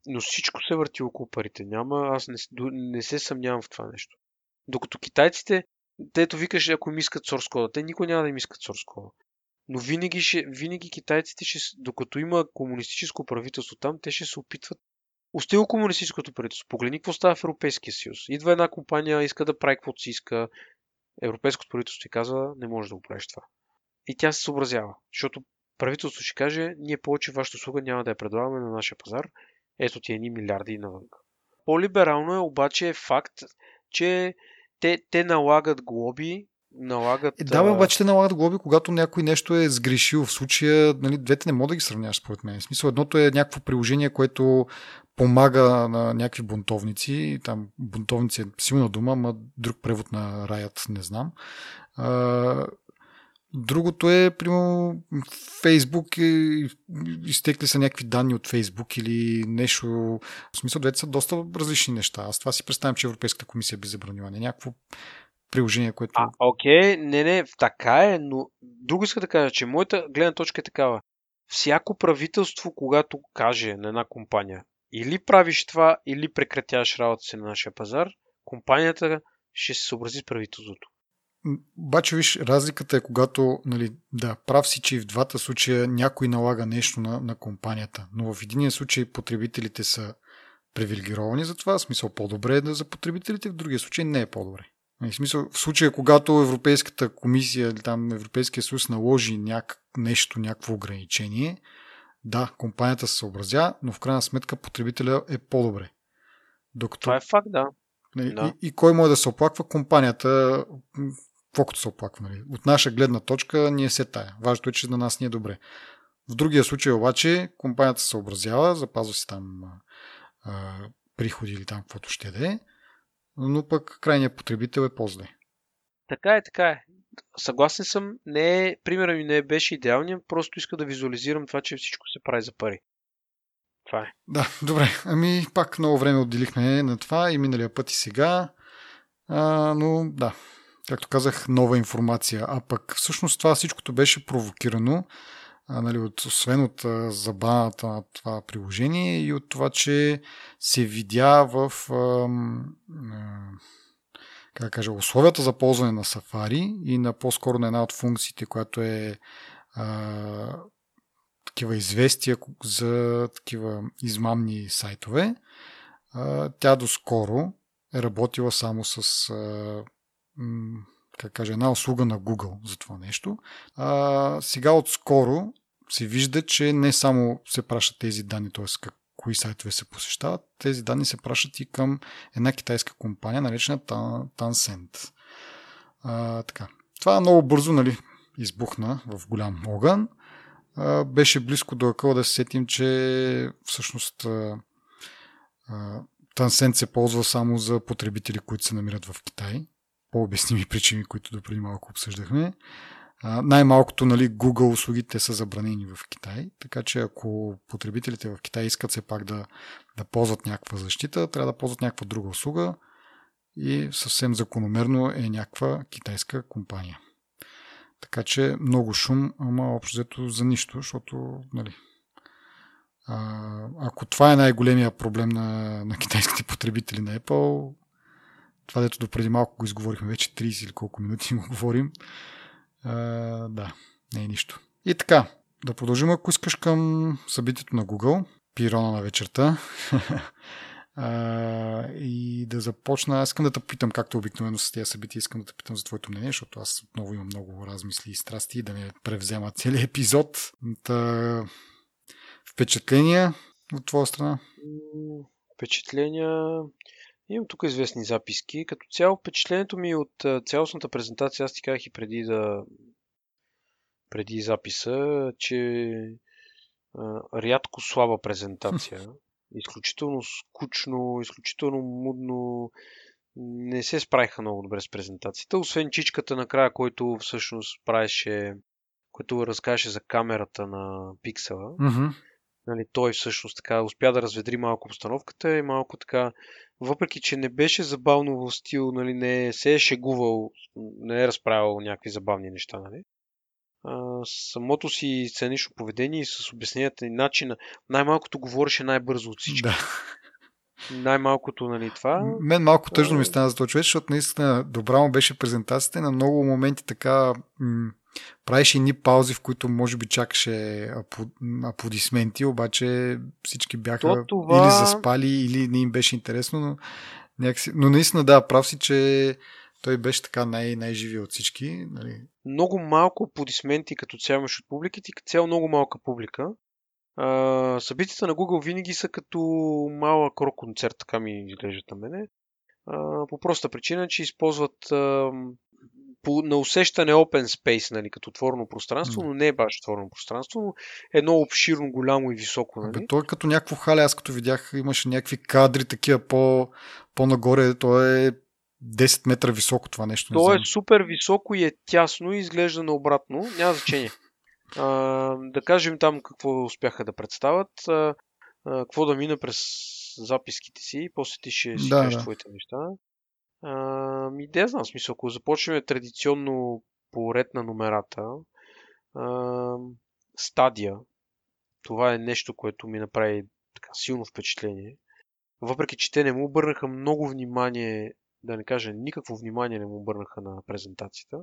Speaker 2: Но всичко се върти около парите. Няма, аз не, не се съмнявам в това нещо. Докато китайците, тето викаш, ако им искат source кода, те никой няма да им искат source кода. Но винаги, ще, винаги китайците, ще, докато има комунистическо правителство там, те ще се опитват Остило комунистическото правителство. Погледни какво става в Европейския съюз. Идва една компания, иска да прави каквото си иска. Европейското правителство ти казва, не може да го правиш това. И тя се съобразява. Защото правителството ще каже, ние повече вашата услуга няма да я предлагаме на нашия пазар. Ето ти едни милиарди навън. По-либерално е обаче факт, че те, те налагат глоби налагат...
Speaker 1: Е, да, бе, обаче те налагат глоби, когато някой нещо е сгрешил. В случая, нали, двете не мога да ги сравняваш, според мен. В смисъл, едното е някакво приложение, което помага на някакви бунтовници. Там бунтовници е силна дума, ма друг превод на раят не знам. А, другото е, примерно, Фейсбук е, изтекли са някакви данни от Фейсбук или нещо. В смисъл, двете са доста различни неща. Аз това си представям, че Европейската комисия би забранила. Не някакво приложение, което...
Speaker 2: А, окей, не, не, така е, но друго иска да кажа, че моята гледна точка е такава. Всяко правителство, когато каже на една компания, или правиш това, или прекратяваш работа си на нашия пазар, компанията ще се съобрази с правителството.
Speaker 1: Обаче, виж, разликата е когато, нали, да, прав си, че и в двата случая някой налага нещо на, на компанията, но в единия случай потребителите са привилегировани за това, в смисъл по-добре е да за потребителите, в другия случай не е по-добре. В смисъл, в случая, когато Европейската комисия или там Европейския съюз наложи няк... нещо, някакво ограничение, да, компанията се съобразя, но в крайна сметка потребителя е по-добре.
Speaker 2: Докато... Това е факт, да.
Speaker 1: Нали, да. И, и кой може да се оплаква? Компанията, колкото се оплаква. Нали. От наша гледна точка ние се тая. Важното е, че на нас ни е добре. В другия случай обаче компанията се съобразява, запазва си там а, приходи или там каквото ще да е но пък крайният потребител е по-зле.
Speaker 2: Така е, така е. Съгласен съм. Не е, примерът ми не беше идеалният, просто иска да визуализирам това, че всичко се прави за пари. Това е.
Speaker 1: Да, добре. Ами пак много време отделихме на това и миналия път и сега. А, но да, както казах, нова информация. А пък всъщност това всичкото беше провокирано а, нали, от, освен от а, забаната на това приложение и от това, че се видя в а, а, как кажа, условията за ползване на Safari и на по-скоро на една от функциите, която е а, такива известия за такива измамни сайтове. А, тя доскоро е работила само с а, как кажа, една услуга на Google за това нещо. А, сега отскоро се вижда, че не само се пращат тези данни, т.е. кои сайтове се посещават, тези данни се пращат и към една китайска компания, наречена Tencent. А, така. Това много бързо нали, избухна в голям огън. А, беше близко до акъла да се сетим, че всъщност а, а, Tencent се ползва само за потребители, които се намират в Китай. По обясними причини, които допреди малко обсъждахме най-малкото нали, Google услугите са забранени в Китай, така че ако потребителите в Китай искат все пак да, да ползват някаква защита, трябва да ползват някаква друга услуга и съвсем закономерно е някаква китайска компания. Така че много шум, ама общо взето за нищо, защото нали, а, ако това е най-големия проблем на, на китайските потребители на Apple, това дето допреди малко го изговорихме, вече 30 или колко минути го говорим, да, не е нищо. И така, да продължим, ако искаш към събитието на Google, пирона на вечерта. а, и да започна. Аз искам да те питам, както обикновено с тези събития, искам да те питам за твоето мнение, защото аз отново имам много размисли и страсти да ме превзема целият епизод. Та, впечатления от твоя страна?
Speaker 2: Впечатления... Имам тук известни записки. Като цяло впечатлението ми от цялостната презентация, аз ти казах и преди да преди записа, че а, рядко слаба презентация. Изключително скучно, изключително мудно. Не се справиха много добре с презентацията, освен чичката накрая, който всъщност правеше, който разкаже за камерата на пиксела.
Speaker 1: Mm-hmm.
Speaker 2: Нали, той всъщност така успя да разведри малко обстановката и малко така, въпреки че не беше забавно в стил, нали, не се е шегувал, не е разправил някакви забавни неща, нали, а, самото си сценично поведение и с обясненията и начина. Най-малкото говореше най-бързо от всички.
Speaker 1: Да.
Speaker 2: Най-малкото, нали, това.
Speaker 1: Мен малко тъжно ми стана за този човек, защото наистина добра му беше презентацията. На много моменти така м- правеше едни паузи, в които може би чакаше аплодисменти, обаче всички бяха То, това... или заспали, или не им беше интересно, но, някакси... но наистина да, прав си, че той беше така най- най-живи от всички. Нали?
Speaker 2: Много малко аплодисменти като цяло от публиките като цяло много малка публика. А, събитията на Google винаги са като малък рок концерт, така ми изглеждат на мене. А, по проста причина, че използват а, по, на усещане open space, нали, като отворено пространство, но не е баш отворено пространство, но едно обширно, голямо и високо. Нали?
Speaker 1: Бе, то е като някакво хале, аз като видях, имаше някакви кадри, такива по, по-нагоре, то е 10 метра високо това нещо.
Speaker 2: То е супер високо и е тясно и изглежда наобратно. Няма значение. А, да кажем там какво успяха да представят. А, а, какво да мина през записките си после ти ще си да, кажеш да. твоите неща. А, и да знам, смисъл, ако започнем традиционно по ред на номерата, а, стадия, това е нещо, което ми направи така силно впечатление. Въпреки, че те не му обърнаха много внимание да не кажа никакво внимание не му обърнаха на презентацията.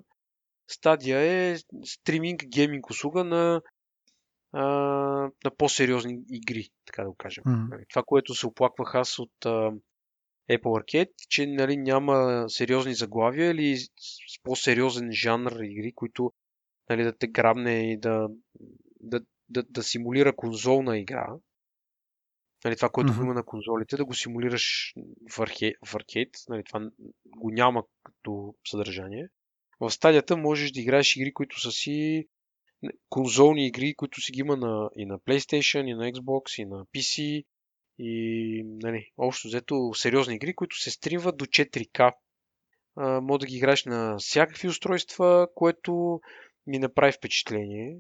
Speaker 2: Стадия е стриминг, гейминг услуга на, а, на по-сериозни игри, така да го кажем. Mm-hmm. Това, което се оплаквах аз от а, Apple Arcade, че нали, няма сериозни заглавия или с по-сериозен жанр игри, които нали, да те грабне и да, да, да, да симулира конзолна игра. Нали, това, което mm-hmm. има на конзолите, да го симулираш в, архе, в аркейд. Нали, това го няма като съдържание. В стадията можеш да играеш игри, които са си конзолни игри, които си ги има на, и на PlayStation, и на Xbox, и на PC. И нали, общо взето сериозни игри, които се стримват до 4K. А, може да ги играеш на всякакви устройства, което ми направи впечатление.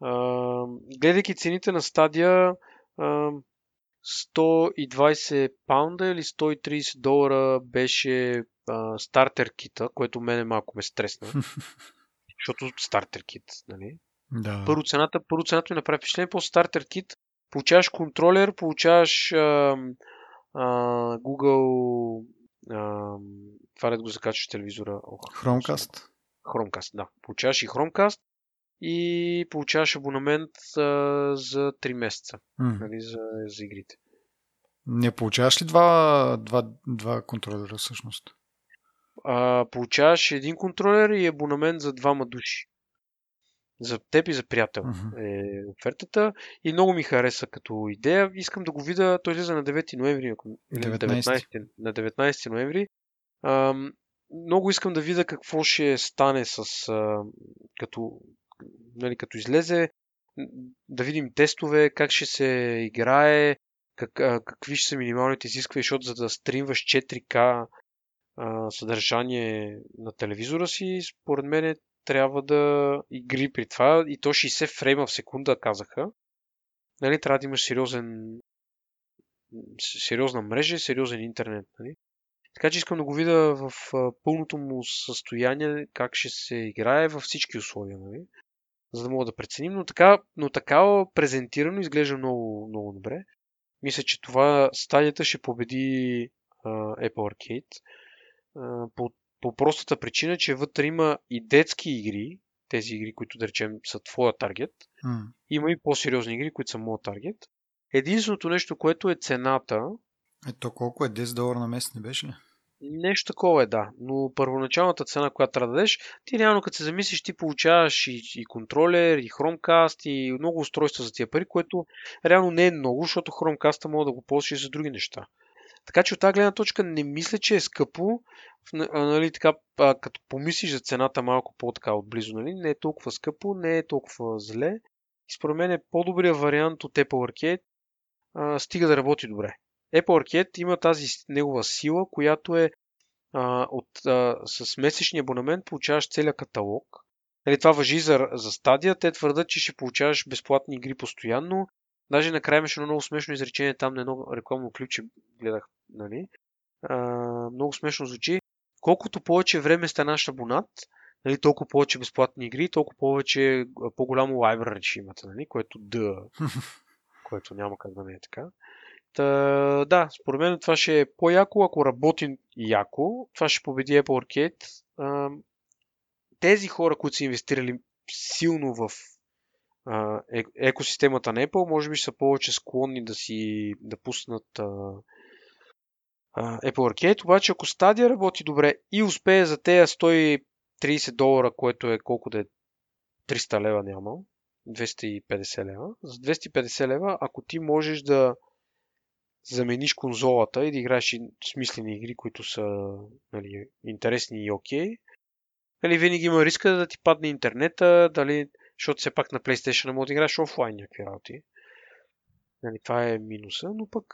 Speaker 2: А, гледайки цените на стадия, а, 120 паунда или 130 долара беше а, стартер кита, което мене малко ме стресна. защото стартер кит, нали?
Speaker 1: Да.
Speaker 2: Първо цената, първо цената ми направи впечатление, по стартер кит получаваш контролер, получаваш а, а, Google а, това да го закачаш телевизора.
Speaker 1: Chromecast.
Speaker 2: Chromecast, да. Получаваш и Chromecast и получаваш абонамент а, за 3 месеца mm. нали, за, за игрите.
Speaker 1: Не получаваш ли два, два, два контролера всъщност?
Speaker 2: А, получаваш един контролер и абонамент за двама души. За теб и за приятел uh-huh. е офертата. И много ми хареса като идея. Искам да го видя. Той излиза на 9 ноември. 19. 19, на 19 ноември. А, много искам да видя какво ще стане с а, като нали, като излезе, да видим тестове, как ще се играе, как, а, какви ще са минималните изисквания, защото за да стримваш 4К а, съдържание на телевизора си, според мен трябва да игри при това и то 60 фрейма в секунда казаха. Нали, трябва да имаш сериозен сериозна мрежа и сериозен интернет. Нали? Така че искам да го видя в пълното му състояние, как ще се играе във всички условия, нали? за да мога да преценим. Но така, но така презентирано изглежда много, много добре. Мисля, че това стадията ще победи uh, Apple Arcade uh, по, по простата причина, че вътре има и детски игри, тези игри, които да речем са твоя таргет. Mm. Има и по-сериозни игри, които са моят таргет. Единственото нещо, което е цената.
Speaker 1: Ето колко е 10 долара на месец не беше ли?
Speaker 2: Нещо такова е, да. Но първоначалната цена, която трябва да дадеш, ти реално като се замислиш, ти получаваш и, и контролер, и Chromecast, и много устройства за тия пари, което реално не е много, защото Chromecast мога да го ползваш и за други неща. Така че от тази гледна точка не мисля, че е скъпо. Нали, така, като помислиш за цената малко по-така отблизо, нали, не е толкова скъпо, не е толкова зле. И според мен е по-добрият вариант от Apple Arcade, а, стига да работи добре. Apple Arcade има тази негова сила, която е а, от, а, с месечния абонамент получаваш целият каталог. Нали, това въжи за, за стадия. Те твърдат, че ще получаваш безплатни игри постоянно. Даже накрая имаше едно много смешно изречение там на едно рекламно ключе, гледах, нали? А, много смешно звучи. Колкото повече време сте наш абонат, нали, толкова повече безплатни игри, толкова повече по-голямо library ще имате, нали? което да, което няма как да не е така. Та, да, според мен това ще е по-яко, ако работи яко. Това ще победи Apple Arcade. А, тези хора, които са инвестирали силно в е, екосистемата на Apple, може би са повече склонни да си да пуснат а, а, Apple Arcade. Обаче, ако Stadia работи добре и успее за тези 130 долара, което е колко да е 300 лева няма, 250 лева. За 250 лева, ако ти можеш да замениш конзолата и да играеш смислени игри, които са нали, интересни и окей. Нали, винаги има риска да ти падне интернета, дали, защото все пак на PlayStation може да играеш офлайн някакви работи. Нали, това е минуса, но пък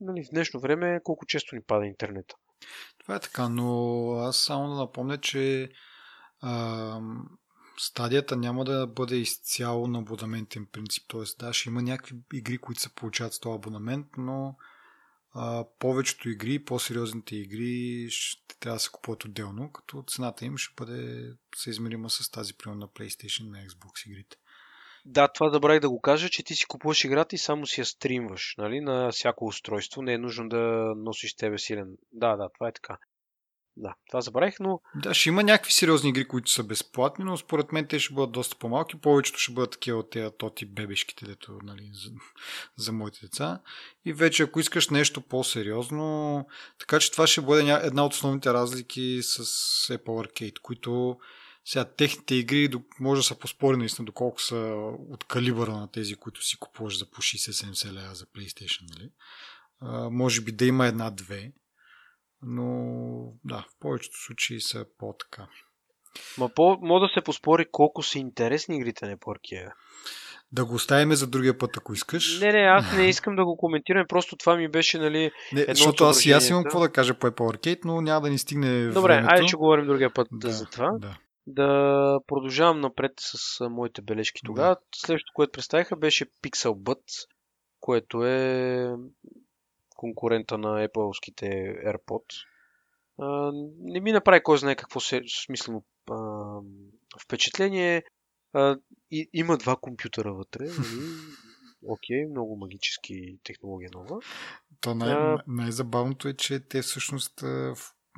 Speaker 2: нали, в днешно време колко често ни пада интернета.
Speaker 1: Това е така, но аз само да напомня, че а, стадията няма да бъде изцяло на абонаментен принцип. Тоест, да, ще има някакви игри, които се получават с този абонамент, но а, повечето игри, по-сериозните игри ще трябва да се купуват отделно, като цената им ще бъде съизмерима с тази, примерно на PlayStation, на Xbox игрите.
Speaker 2: Да, това забравих да го кажа, че ти си купуваш играта и само си я стримваш, нали, на всяко устройство. Не е нужно да носиш тебе силен. Да, да, това е така. Да, това забравих, но...
Speaker 1: Да, ще има някакви сериозни игри, които са безплатни, но според мен те ще бъдат доста по-малки. Повечето ще бъдат такива от тези тоти бебешките, дето, нали, за, за моите деца. И вече, ако искаш нещо по-сериозно, така че това ще бъде една от основните разлики с Apple Arcade, които сега техните игри може да са поспори наистина доколко са от калибъра на тези, които си купуваш за по 60-70 лева за PlayStation, нали? А, може би да има една-две, но да, в повечето случаи са по-така.
Speaker 2: Ма по, може да се поспори колко са интересни игрите на Поркия.
Speaker 1: Да го оставим за другия път, ако искаш.
Speaker 2: Не, не, аз не искам да го коментирам, просто това ми беше, нали,
Speaker 1: не, едно Защото аз и аз имам какво да кажа по Apple Arcade, но няма да ни стигне
Speaker 2: Добре,
Speaker 1: времето.
Speaker 2: айде ще говорим другия път да, за това.
Speaker 1: Да.
Speaker 2: да продължавам напред с моите бележки тогава. Да. Следващото, което представиха, беше Pixel Buds, което е конкурента на Apple-ските AirPods. А, не ми направи кой знае какво се смислено а, впечатление. А, и, има два компютъра вътре. Нали? Окей, okay, много магически технология нова.
Speaker 1: То най- а... най-забавното е, че те всъщност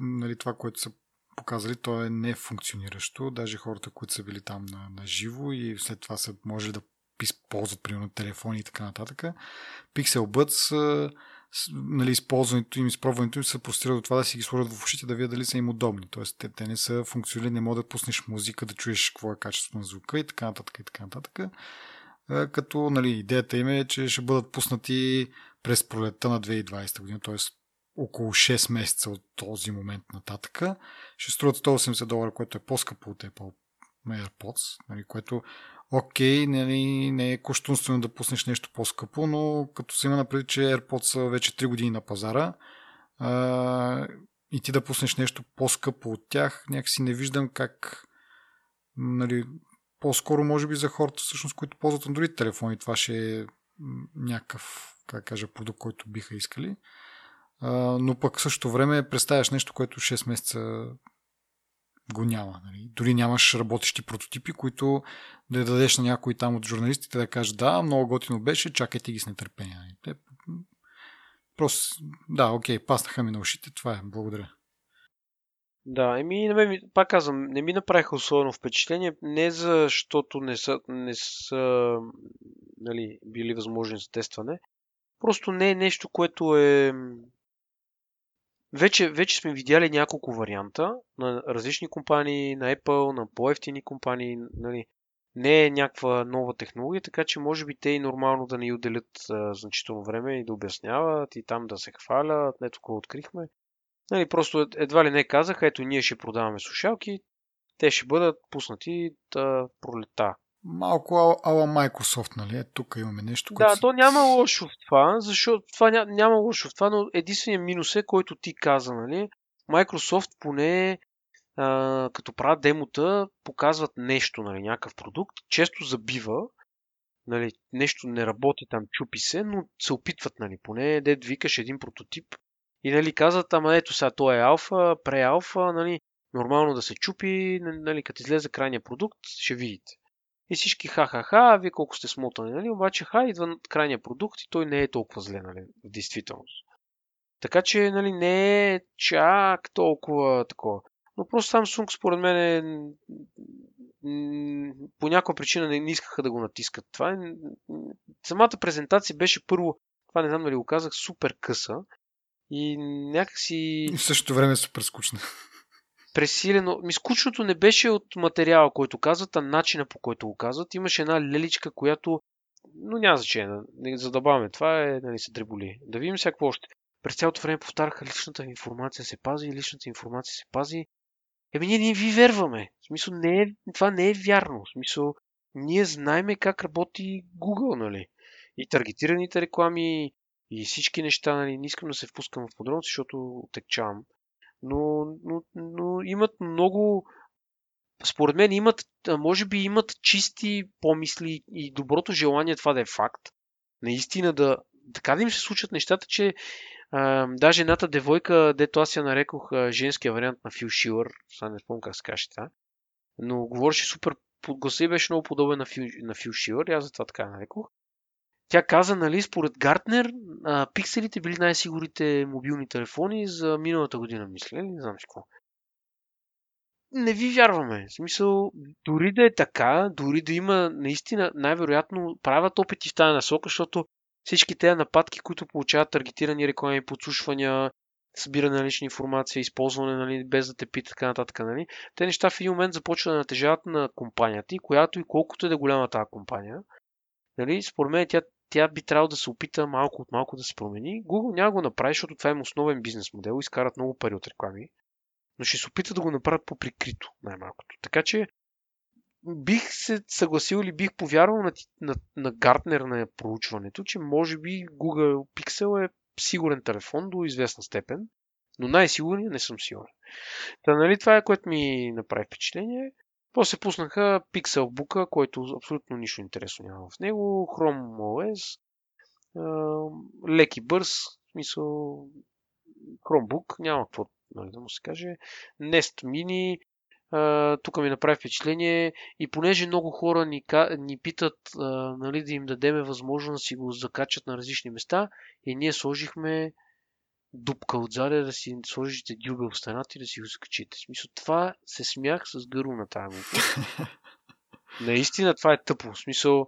Speaker 1: нали, това, което са показали, то е нефункциониращо. Даже хората, които са били там на, на живо и след това са може да използват примерно телефони и така нататък. Pixel Buds нали, използването им, изпробването им се простира до това да си ги сложат в ушите, да видят дали са им удобни. Тоест, те, те не са функционали, не могат да пуснеш музика, да чуеш какво е качеството на звука и така нататък и така нататък. Като нали, идеята им е, че ще бъдат пуснати през пролетта на 2020 година, т.е. около 6 месеца от този момент нататък. Ще струват 180 долара, което е по-скъпо от Apple AirPods, нали, което окей, нали, не е коштунствено да пуснеш нещо по-скъпо, но като се има напред, че AirPods са вече 3 години на пазара а, и ти да пуснеш нещо по-скъпо от тях, някакси не виждам как нали, по-скоро може би за хората, всъщност, които ползват Android телефони, това ще е някакъв, как кажа, продукт, който биха искали. а, но пък в същото време представяш нещо, което 6 месеца го няма. Нали? Дори нямаш работещи прототипи, които да дадеш на някой там от журналистите да каже да, много готино беше, чакайте ги с нетърпение. Нали? Те, просто, да, окей, паснаха ми на ушите, това е, благодаря.
Speaker 2: Да, еми, не пак казвам, не ми направиха особено впечатление, не защото не са, не са нали, били възможни за тестване. Просто не е нещо, което е... Вече, вече сме видяли няколко варианта на различни компании, на Apple, на по-ефтини компании. Нали. Не е някаква нова технология, така че може би те и нормално да ни отделят а, значително време и да обясняват и там да се хвалят. Не тук открихме. Нали, просто едва ли не казаха, ето ние ще продаваме слушалки, те ще бъдат пуснати да пролета.
Speaker 1: Малко ала Microsoft, нали? Е, тук имаме нещо,
Speaker 2: което... Да, то няма лошо в това, защото това ня, няма лошо в това, но единственият минус е, който ти каза, нали? Microsoft поне а, като правят демота, показват нещо, нали, някакъв продукт, често забива, нали, нещо не работи там, чупи се, но се опитват, нали, поне дед викаш един прототип и нали, казват, ама ето сега, то е алфа, преалфа, нали, нормално да се чупи, нали, като излезе крайния продукт, ще видите. И всички ха-ха-ха, вие колко сте смотани, нали? Обаче ха, идва крайния продукт и той не е толкова зле, нали? В действителност. Така че, нали, не е чак толкова такова. Но просто Samsung, според мен, е... по някаква причина не, искаха да го натискат. Това е... Самата презентация беше първо, това не знам дали го казах, супер къса. И някакси...
Speaker 1: И в същото време супер скучна.
Speaker 2: Пресилено. Ми скучното не беше от материала, който казват, а начина по който го казват. Имаше една леличка, която... Но няма значение. Не задабаваме. Това е, нали, се дреболи. Да видим какво още. През цялото време повтаряха личната информация се пази, личната информация се пази. Еми ние не ви верваме. В смисъл, не е, това не е вярно. В смисъл, ние знаеме как работи Google, нали? И таргетираните реклами, и всички неща, нали, не искам да се впускам в подробности, защото текчавам. Но, но, но имат много, според мен имат, може би имат чисти помисли и доброто желание това да е факт. Наистина да, така да им се случат нещата, че а, даже едната девойка, дето аз я нарекох а, женския вариант на Фил Шилър, сега не спомням как се каже това, но говореше супер, гласа беше много подобен на Фил, на Фил Шилър, аз затова така нарекох. Тя каза, нали, според Гартнер, а, пикселите били най-сигурните мобилни телефони за миналата година, мисля. Не знам какво. Не ви вярваме. В смисъл, дори да е така, дори да има наистина, най-вероятно правят опити в тази насока, защото всички тези нападки, които получават таргетирани реклами, подслушвания, събиране на лична информация, използване, нали, без да те пита, така нататък, нали, те неща в един момент започват да натежават на компанията и която и колкото е да е голяма тази компания, нали, според мен тя тя би трябвало да се опита малко от малко да се промени. Google няма го направи, защото това е основен бизнес модел, изкарат много пари от реклами, но ще се опита да го направят по-прикрито, най-малкото. Така че бих се съгласил или бих повярвал на, на, на Гартнер на проучването, че може би Google Pixel е сигурен телефон до известна степен, но най-сигурен не съм сигурен. Та, нали, това е което ми направи впечатление. После пуснаха Pixelbook, който абсолютно нищо интересно няма в него, Chrome OS, лек и бърз, в смисъл Chromebook, няма какво нали, да му се каже, Nest Mini, тук ми направи впечатление. И понеже много хора ни, ни питат нали, да им дадеме възможност да си го закачат на различни места и ние сложихме дупка отзаде, да си сложите дюбел в стената и да си го скачите. В смисъл, това се смях с гърло на тази глупост. Наистина това е тъпо. В смисъл,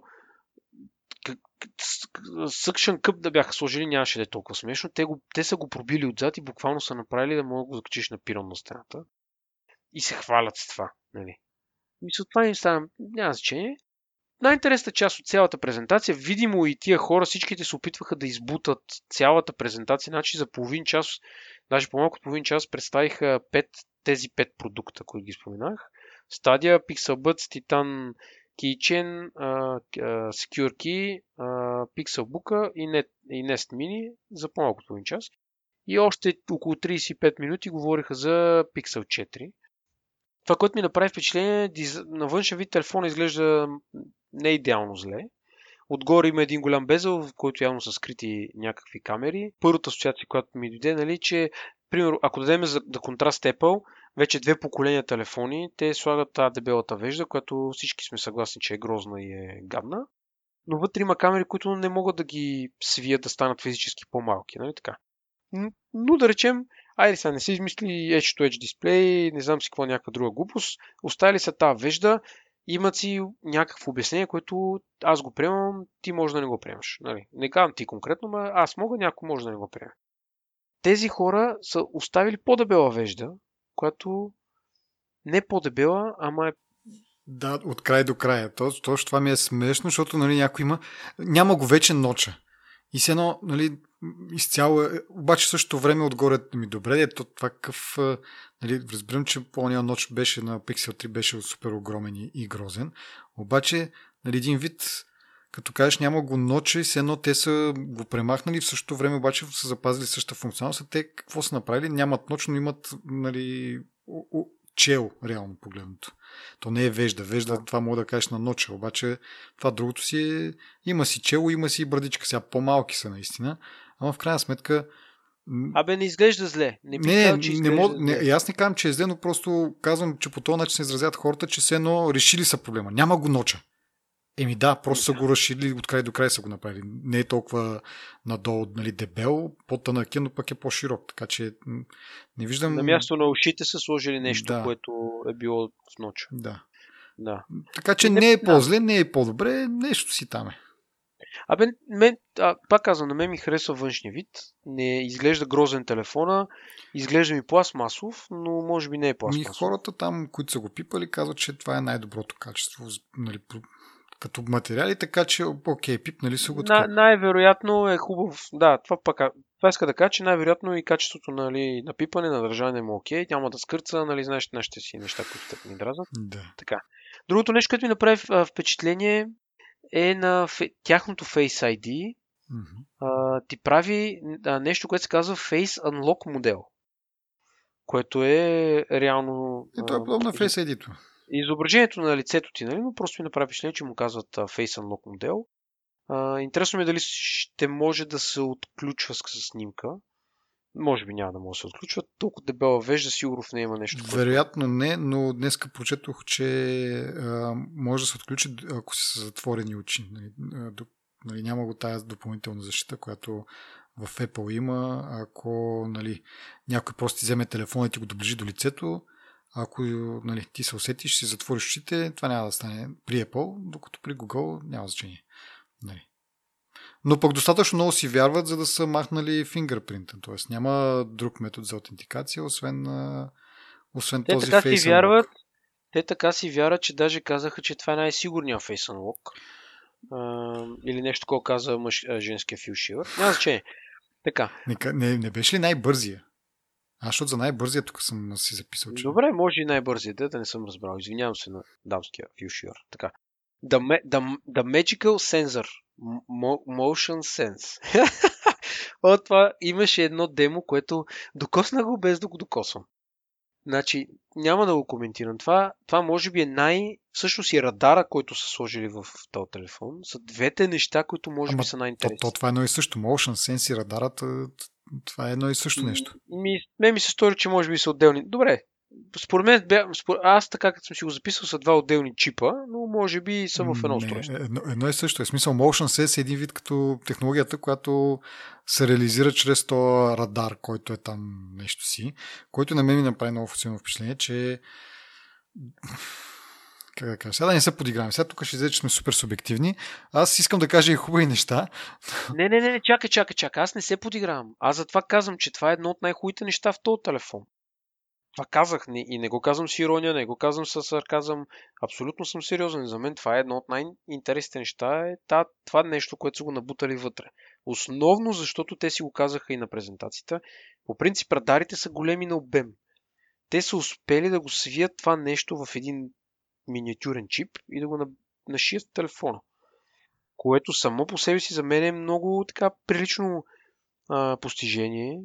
Speaker 2: Съкшен къп да бяха сложили, нямаше да е толкова смешно. Те, го, те са го пробили отзад и буквално са направили да мога да го закачиш на пирон на стената. И се хвалят с това. Нали? Мисля, това им става, няма значение най-интересната част от цялата презентация, видимо и тия хора, всичките се опитваха да избутат цялата презентация, значи за половин час, даже по-малко от половин час представиха пет, тези пет продукта, които ги споменах. Stadia, Pixel Buds, Titan Keychain, uh, uh, Secure uh, Pixel Book и, Net, и Nest Mini за по-малко от половин час. И още около 35 минути говориха за Pixel 4. Това, което ми направи впечатление, на външен вид телефона изглежда не идеално зле. отгоре има един голям безел, в който явно са скрити някакви камери. Първата асоциация, която ми дойде, нали, че, примерно, ако дадем за да контраст Apple, вече две поколения телефони, те слагат тази дебелата вежда, която всички сме съгласни, че е грозна и е гадна. Но вътре има камери, които не могат да ги свият да станат физически по-малки, нали така? Но да речем, айде сега не си измисли Edge-to-Edge дисплей, не знам си какво някаква друга глупост, оставили са тази вежда, имат си някакво обяснение, което аз го приемам, ти може да не го приемаш. Нали? Не казвам ти конкретно, но аз мога, някой може да не го приеме. Тези хора са оставили по-дебела вежда, която не е по-дебела, ама е
Speaker 1: да, от край до края. То, точно това ми е смешно, защото нали, някой има... Няма го вече ноча. И се едно, нали, изцяло е... Обаче същото време отгоре ми добре. Ето това какъв... Нали, разбирам, че по нощ беше на Pixel 3 беше супер огромен и, грозен. Обаче, нали, един вид като кажеш няма го ноча и все едно те са го премахнали, в същото време обаче са запазили същата функционалност. Те какво са направили? Нямат ночно, имат нали, чел, реално погледното. То не е вежда. Вежда, това мога да кажеш на ноча, обаче това другото си е... Има си чело, има си и брадичка. Сега по-малки са наистина, ама в крайна сметка
Speaker 2: Абе, не изглежда зле.
Speaker 1: Не, не, казал, че не, мог, не, аз не казвам, че е зле, но просто казвам, че по този начин се изразят хората, че се едно решили са проблема. Няма го ноча. Еми да, просто са го разширили от край до край са го направили. Не е толкова надолу нали, дебел, по-тънък е, но пък е по-широк. Така че не виждам...
Speaker 2: На място на ушите са сложили нещо, да. което е било с ноча.
Speaker 1: Да.
Speaker 2: да.
Speaker 1: Така че не, не е по-зле, не е по-добре, нещо си там е.
Speaker 2: Абе, мен, а, пак казвам, на мен ми харесва външния вид. Не изглежда грозен телефона, изглежда ми пластмасов, но може би не е пластмасов.
Speaker 1: Ми хората там, които са го пипали, казват, че това е най-доброто качество. Нали, като материали, така че, окей, пипнали са го така.
Speaker 2: На, най-вероятно е хубав, да, това пък, това иска да кажа, че най-вероятно и качеството нали, на пипане, на държане му окей, няма да скърца, нали, знаеш нашите си неща, които те ни дразнат.
Speaker 1: Да.
Speaker 2: Така. Другото нещо, което ми направи впечатление е на фе... тяхното Face ID. Mm-hmm. А, ти прави а, нещо, което се казва Face Unlock модел. Което е реално...
Speaker 1: Ето е подобно на Face ID-то
Speaker 2: изображението на лицето ти, нали, но просто ми направи впечатление, че му казват Face Unlock модел. Интересно ми е дали ще може да се отключва с, снимка. Може би няма да може да се отключва. Толкова дебела вежда, сигурно в нея има нещо.
Speaker 1: Вероятно не, но днеска прочетох, че а, може да се отключи, ако са затворени очи. Нали, нали, няма го тази допълнителна защита, която в Apple има. Ако нали, някой просто ти вземе телефона и ти го доближи до лицето, ако нали, ти се усетиш, си затвориш очите, това няма да стане при Apple, докато при Google няма значение. Нали. Но пък достатъчно много си вярват, за да са махнали фингърпринта. Т.е. няма друг метод за аутентикация, освен, освен
Speaker 2: те
Speaker 1: този
Speaker 2: така Face си вярват, Те така си вярват, че даже казаха, че това е най-сигурният Face Unlock. А, или нещо, такова каза мъж, женския филшивър. Няма значение. Така.
Speaker 1: Не, не, не беше ли най-бързия? Аз, защото за най-бързия тук съм си записал.
Speaker 2: Че... Добре, може и най-бързия, да, да не съм разбрал. Извинявам се на дамския фюшиор. Така. The, the, the Magical Sensor. Motion Sense. От това имаше едно демо, което докосна го без да го докосвам. Значи, няма да го коментирам. Това, това може би е най... Всъщност и радара, който са сложили в този телефон, са двете неща, които може Ама, би са най-интересни.
Speaker 1: То, то, това е едно и също. Motion Sense и радарата, това е едно и също нещо.
Speaker 2: Ми, ме ми се стори, че може би са отделни. Добре, според мен, бя, според, аз така като съм си го записал, са два отделни чипа, но може би са в едно устройство.
Speaker 1: Едно, едно и също е. Смисъл, Motion Sense е един вид като технологията, която се реализира чрез този радар, който е там нещо си, който на мен ми направи много силно впечатление, че как да кажа, сега да не се подиграваме. Сега тук ще излезе, че сме супер субективни. Аз искам да кажа и хубави неща.
Speaker 2: Не, не, не, не, чакай, чакай, чакай. Аз не се подигравам. Аз затова казвам, че това е едно от най-хубавите неща в този телефон. Това казах и не го казвам с ирония, не го казвам с сарказъм. Абсолютно съм сериозен. За мен това е едно от най-интересните неща. Е това нещо, което са го набутали вътре. Основно защото те си го казаха и на презентацията. По принцип радарите са големи на обем. Те са успели да го свият това нещо в един миниатюрен чип и да го нашият в телефона. Което само по себе си за мен е много така прилично а, постижение.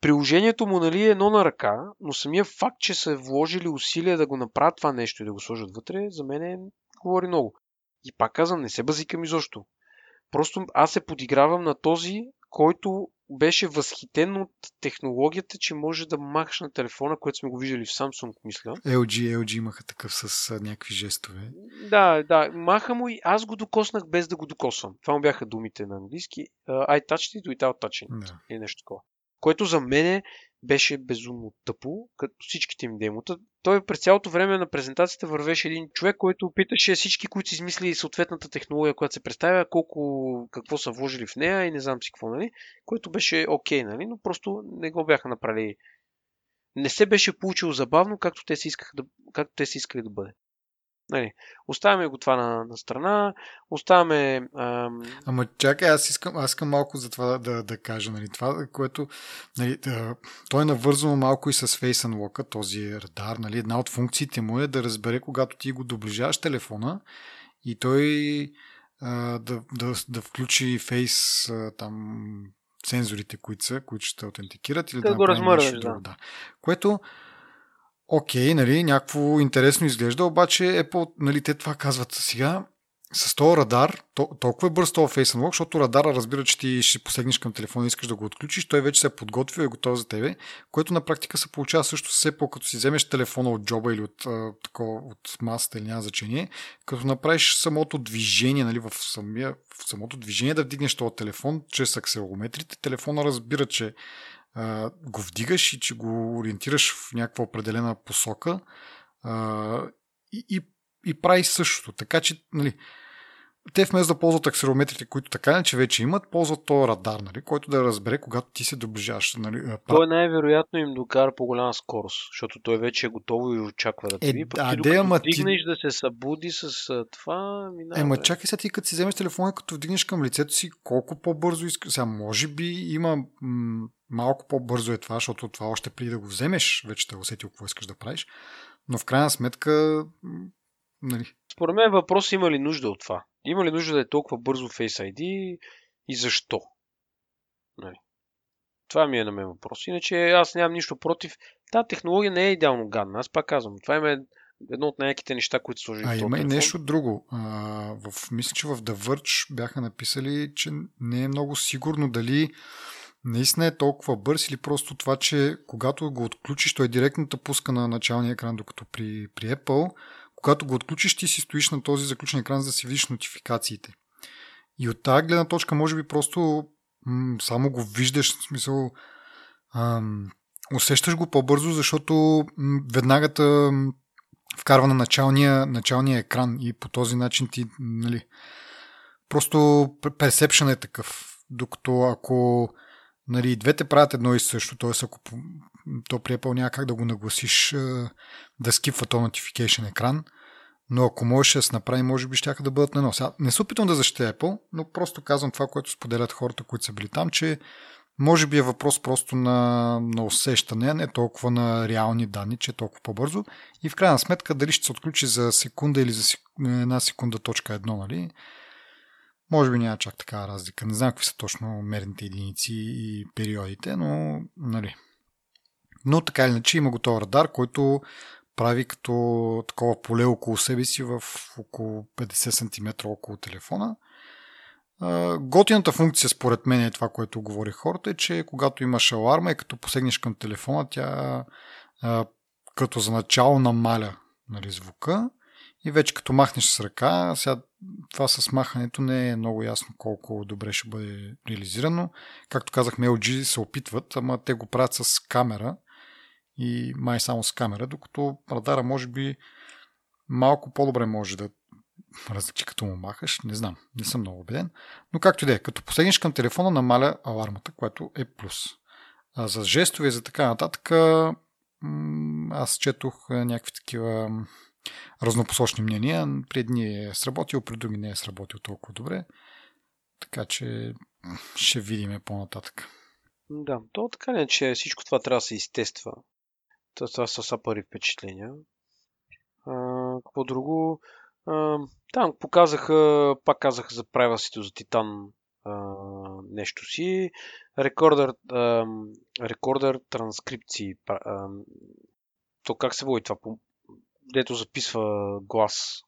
Speaker 2: Приложението му нали, е едно на ръка, но самия факт, че са вложили усилия да го направят това нещо и да го сложат вътре, за мен е, говори много. И пак казвам, не се базикам изобщо. Просто аз се подигравам на този, който беше възхитен от технологията, че може да махаш на телефона, което сме го виждали в Samsung, мисля.
Speaker 1: LG, LG имаха такъв с а, някакви жестове.
Speaker 2: Да, да, маха му и аз го докоснах без да го докосвам. Това му бяха думите на английски. Uh, I touched it without touching.
Speaker 1: Да.
Speaker 2: Или нещо такова. Което за мен беше безумно тъпо, като всичките им демота. Той през цялото време на презентацията вървеше един човек, който опиташе всички, които си измислили съответната технология, която се представя, колко, какво са вложили в нея и не знам си какво, нали? Което беше окей, okay, нали? Но просто не го бяха направили. Не се беше получило забавно, както те си, искаха да, както те си искали да бъде. Нали, оставяме го това на, на страна, оставяме... Ам...
Speaker 1: Ама чакай, аз искам, аз искам малко за това да, да кажа. Нали, това, което... Нали, да, той е навързано малко и с Face Unlock, този радар. Нали, една от функциите му е да разбере, когато ти го доближаваш телефона и той а, да, да, да включи Face а, там сензорите, които са, които ще аутентикират или
Speaker 2: да,
Speaker 1: да,
Speaker 2: го размърваш,
Speaker 1: да. да. Което окей, нали, някакво интересно изглежда, обаче по, нали, те това казват сега, с този радар, то, толкова е бърз този Face Unlock, защото радара разбира, че ти ще посегнеш към телефона и искаш да го отключиш, той вече се е подготвил и е готов за тебе, което на практика се получава също все по като си вземеш телефона от джоба или от, а, такова, от масата или няма значение, като направиш самото движение, нали, в, самия, в самото движение да вдигнеш този телефон чрез акселометрите, телефона разбира, че го вдигаш и че го ориентираш в някаква определена посока а, и, и, и прави същото. Така че, нали, те вместо да ползват акселерометрите, които така че вече имат, ползват този радар, нали, който да разбере, когато ти се доближаваш. Нали,
Speaker 2: той най-вероятно им докара по голяма скорост, защото той вече е готово и очаква да
Speaker 1: е,
Speaker 2: ти.
Speaker 1: Да,
Speaker 2: ти
Speaker 1: де, ама
Speaker 2: ти... да се събуди с това, минава.
Speaker 1: Ема чакай сега ти, като си вземеш телефона, като вдигнеш към лицето си, колко по-бързо искаш. Сега, може би има м- малко по-бързо е това, защото това още преди да го вземеш, вече те усетил какво искаш да правиш. Но в крайна сметка, нали.
Speaker 2: Според мен въпрос има ли нужда от това? Има ли нужда да е толкова бързо Face ID и защо? Нали. Това ми е на мен въпрос. Иначе аз нямам нищо против. Та технология не е идеално гадна. Аз пак казвам. Това е едно от най-яките неща, които сложили
Speaker 1: А има и нещо друго. А, в, мисля, че в The Verge бяха написали, че не е много сигурно дали наистина е толкова бърз или просто това, че когато го отключиш, той директно те пуска на началния екран, докато при, при Apple, когато го отключиш, ти си стоиш на този заключен екран, за да си видиш нотификациите. И от тази гледна точка, може би просто м- само го виждаш, в смисъл, ам, усещаш го по-бързо, защото м- веднага те вкарва на началния, началния екран и по този начин ти, нали, просто персепшън е такъв. Докато ако нали, двете правят едно и също, т.е. ако то при Apple няма как да го нагласиш да скипва то notification екран, но ако можеш да се направи, може би ще да бъдат на. Сега, не се опитвам да защитя Apple, но просто казвам това, което споделят хората, които са били там, че може би е въпрос просто на, на усещане, не толкова на реални данни, че е толкова по-бързо. И в крайна сметка, дали ще се отключи за секунда или за една секунда точка едно, нали? Може би няма чак такава разлика. Не знам какви са точно мерните единици и периодите, но нали. Но така или иначе има готов радар, който прави като такова поле около себе си в около 50 см около телефона. Готината функция, според мен, е това, което говори хората, е, че когато имаш аларма и като посегнеш към телефона, тя като за начало намаля нали, звука и вече като махнеш с ръка, сега това с махането не е много ясно колко добре ще бъде реализирано. Както казахме, LG се опитват, ама те го правят с камера и май само с камера, докато радара може би малко по-добре може да различи като му махаш. Не знам, не съм много убеден. Но както и да е, като посегнеш към телефона, намаля алармата, което е плюс. А за жестове и за така нататък, аз четох някакви такива разнопосочни мнения. При едни е сработил, при други не е сработил толкова добре. Така че ще видим по-нататък.
Speaker 2: Да, то така не, че всичко това трябва да се изтества. Това са са първи впечатления. А, какво друго? Там показаха, пак казаха за privacy за Титан нещо си. Рекордър, рекордър транскрипции. А, то как се води това? дето записва глас.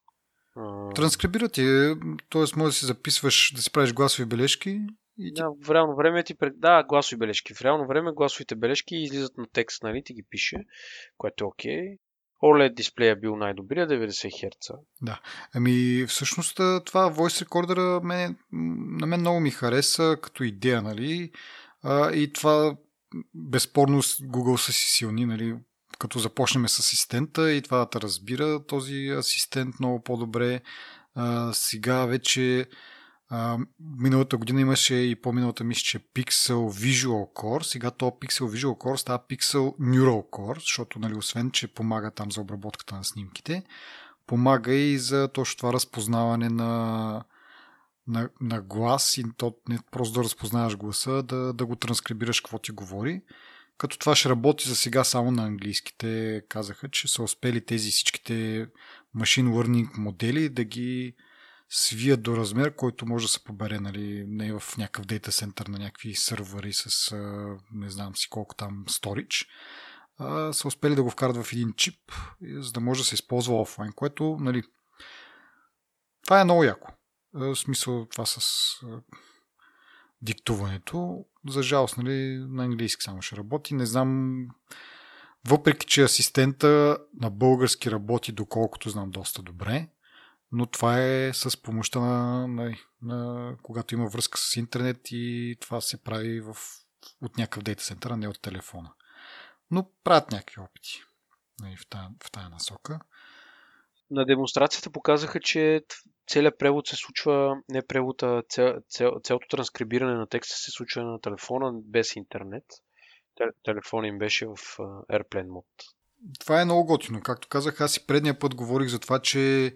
Speaker 1: Транскрибира ти, т.е. може да си записваш, да си правиш гласови бележки
Speaker 2: и ти... Да, в реално време ти... Да, гласови бележки. В реално време гласовите бележки излизат на текст, нали? Ти ги пише, което е окей. Okay. OLED дисплея бил най-добрия, 90 Hz.
Speaker 1: Да. Ами, всъщност това Voice Recorder мен, на мен много ми хареса като идея, нали? А, и това безспорно Google са си силни, нали? Като започнем с асистента и това да разбира този асистент много по-добре. А, сега вече миналата година имаше и по-миналата мисля, че Pixel Visual Core. Сега то Pixel Visual Core става Pixel Neural Core, защото нали, освен, че помага там за обработката на снимките, помага и за точно това разпознаване на, на, на глас и то не просто да разпознаваш гласа, да, да го транскрибираш какво ти говори. Като това ще работи за сега само на английските, казаха, че са успели тези всичките machine learning модели да ги свият до размер, който може да се побере нали, не в някакъв дейта център на някакви сървъри с не знам си колко там сторич, а, са успели да го вкарат в един чип, за да може да се използва офлайн, което нали, това е много яко. В смисъл това с диктуването. За жалост, нали, на английски само ще работи. Не знам, въпреки че асистента на български работи, доколкото знам доста добре, но това е с помощта на, на, на когато има връзка с интернет и това се прави в, от някакъв дейта център, а не от телефона. Но правят някакви опити нали, в, тая, в тая насока.
Speaker 2: На демонстрацията показаха, че целият превод се случва, не превода, цел, цел, цялото транскрибиране на текста се случва на телефона без интернет. Телефон им беше в Airplane мод.
Speaker 1: Това е много готино. Както казах, аз и предния път говорих за това, че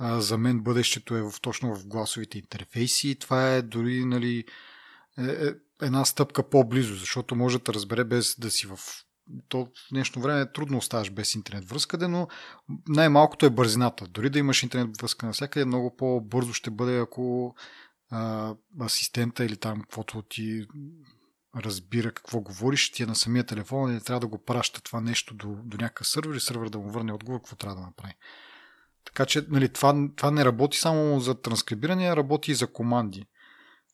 Speaker 1: за мен бъдещето е в, точно в гласовите интерфейси. Това е дори нали, е, е, една стъпка по-близо, защото може да разбере без да си в то в днешно време е трудно оставаш без интернет връзка, но най-малкото е бързината. Дори да имаш интернет връзка навсякъде, много по-бързо ще бъде, ако а, асистента или там каквото ти разбира какво говориш, ти е на самия телефон и не трябва да го праща това нещо до, до някакъв сървър и сървър да му върне отговор, какво трябва да направи. Така че нали, това, това не работи само за транскрибиране, работи и за команди,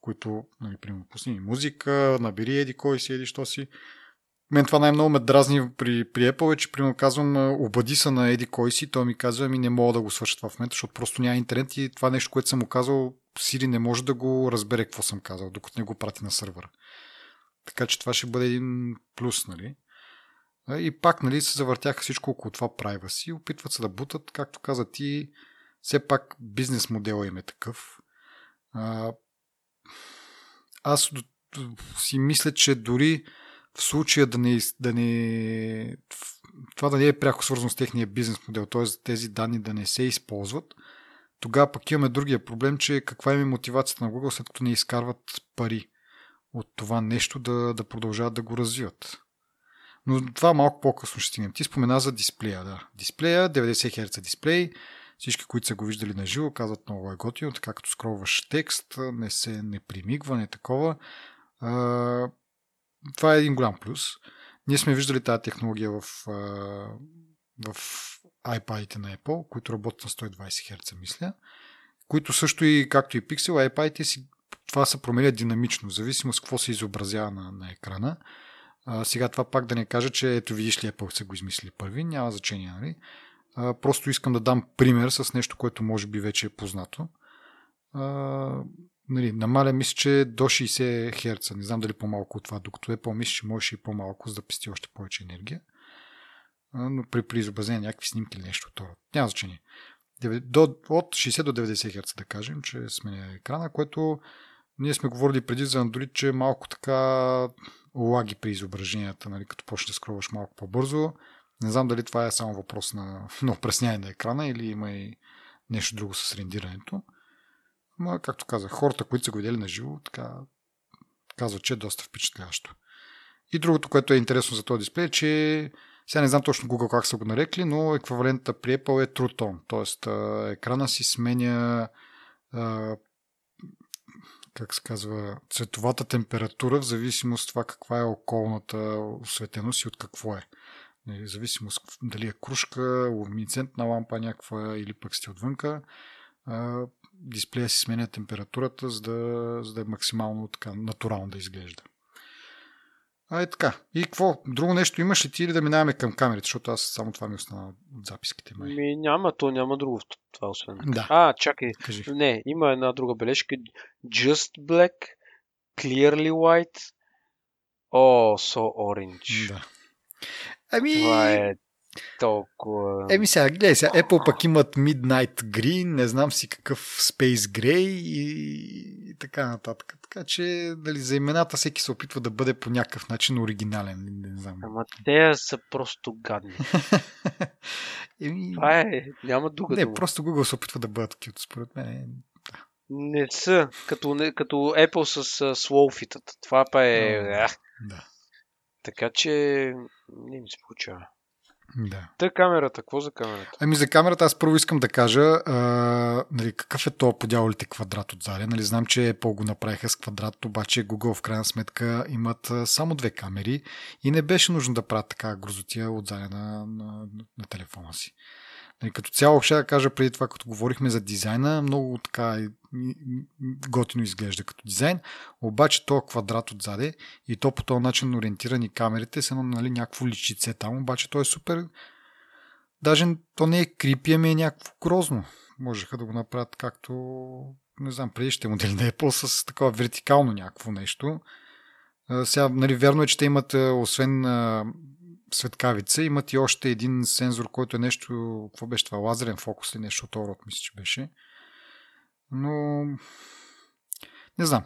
Speaker 1: които, нали, примерно, пусни музика, набери еди кой си, еди що си. Мен това най-много ме дразни при, при Apple, е, че примерно казвам, обади се на еди кой си, той ми казва, ами не мога да го свърша това в момента, защото просто няма интернет и това нещо, което съм му казал, Siri не може да го разбере какво съм казал, докато не го прати на сървъра. Така че това ще бъде един плюс, нали? И пак, нали, се завъртяха всичко около това privacy. Опитват се да бутат, както каза ти, все пак бизнес модела им е такъв. А, аз си мисля, че дори в случая да не, да не това да не е пряко свързано с техния бизнес модел, т.е. тези данни да не се използват, тогава пък имаме другия проблем, че каква е мотивацията на Google, след като не изкарват пари от това нещо да, да продължават да го развиват. Но това малко по-късно ще стигнем. Ти спомена за дисплея, да. Дисплея, 90 Hz дисплей. Всички, които са го виждали на живо, казват много е готино, така като скроваш текст, не се не примигва, не такова. Това е един голям плюс. Ние сме виждали тази технология в, в iPad-ите на Apple, които работят на 120 Hz, мисля, които също и, както и Pixel, iPad-ите си това се променя динамично, в зависимост какво се изобразява на, на екрана. А, сега това пак да не кажа, че ето видиш ли Apple са го измислили първи, няма значение, нали? А, просто искам да дам пример с нещо, което може би вече е познато. А, нали, намаля мисля, че до 60 Hz, не знам дали по-малко от това, докато Apple мисля, че можеше и по-малко, за да пести още повече енергия. А, но при, при някакви снимки или нещо това. Няма значение. До, от 60 до 90 Hz да кажем, че сменя екрана, което ние сме говорили преди за Android, че малко така лаги при изображенията, нали, като почнеш да скроваш малко по-бързо. Не знам дали това е само въпрос на, на опресняване на екрана или има и нещо друго с рендирането. Но, както казах, хората, които са го видели на живо, така казват, че е доста впечатляващо. И другото, което е интересно за този дисплей, е, че сега не знам точно Google как са го нарекли, но еквивалента при Apple е True Tone, т.е. екрана си сменя как се казва, цветовата температура в зависимост от това каква е околната осветеност и от какво е. В зависимост дали е кружка, луминесцентна лампа някаква или пък сте отвънка. дисплея си сменя температурата, за да, за да е максимално така натурално да изглежда. А е така. И какво? Друго нещо имаш ли ти или да минаваме към камерите, защото аз само това ми остана от записките
Speaker 2: май. Ми, няма, то няма друго това, освен.
Speaker 1: Да.
Speaker 2: А, чакай.
Speaker 1: Кажи.
Speaker 2: Не, има една друга бележка. Just black, clearly white, oh, so orange.
Speaker 1: Да. Ами...
Speaker 2: Това е толкова...
Speaker 1: Еми сега, гледай сега, Apple пък имат Midnight Green, не знам си какъв Space Gray и, и така нататък. Така че, дали, за имената всеки се опитва да бъде по някакъв начин оригинален. Не знам.
Speaker 2: Ама те са просто гадни. Еми... Това е, няма друга
Speaker 1: Не,
Speaker 2: дума.
Speaker 1: просто Google се опитва да бъдат такива, според мен.
Speaker 2: Не са, като, като Apple с uh, Slowfit. Това па е...
Speaker 1: Да.
Speaker 2: Така че не ми се получава.
Speaker 1: Да.
Speaker 2: Та камерата, какво за камерата?
Speaker 1: Ами за камерата аз първо искам да кажа а, нали, какъв е то подявалите квадрат отзади. Нали, знам, че Apple го направиха с квадрат, обаче Google в крайна сметка имат само две камери и не беше нужно да правят така грозотия отзади на, на, на телефона си. Нали, като цяло, ще да кажа преди това, като говорихме за дизайна, много така готино изглежда като дизайн, обаче то квадрат отзаде и то по този начин ориентирани камерите са нали, някакво личице там, обаче то е супер. Даже то не е крипи, ами е някакво грозно. Можеха да го направят както, не знам, предишните модели на Apple с такова вертикално някакво нещо. Сега, нали, вярно е, че те имат, освен светкавица. Имат и още един сензор, който е нещо, какво беше това, лазерен фокус или нещо от род, мисля, че беше. Но не знам.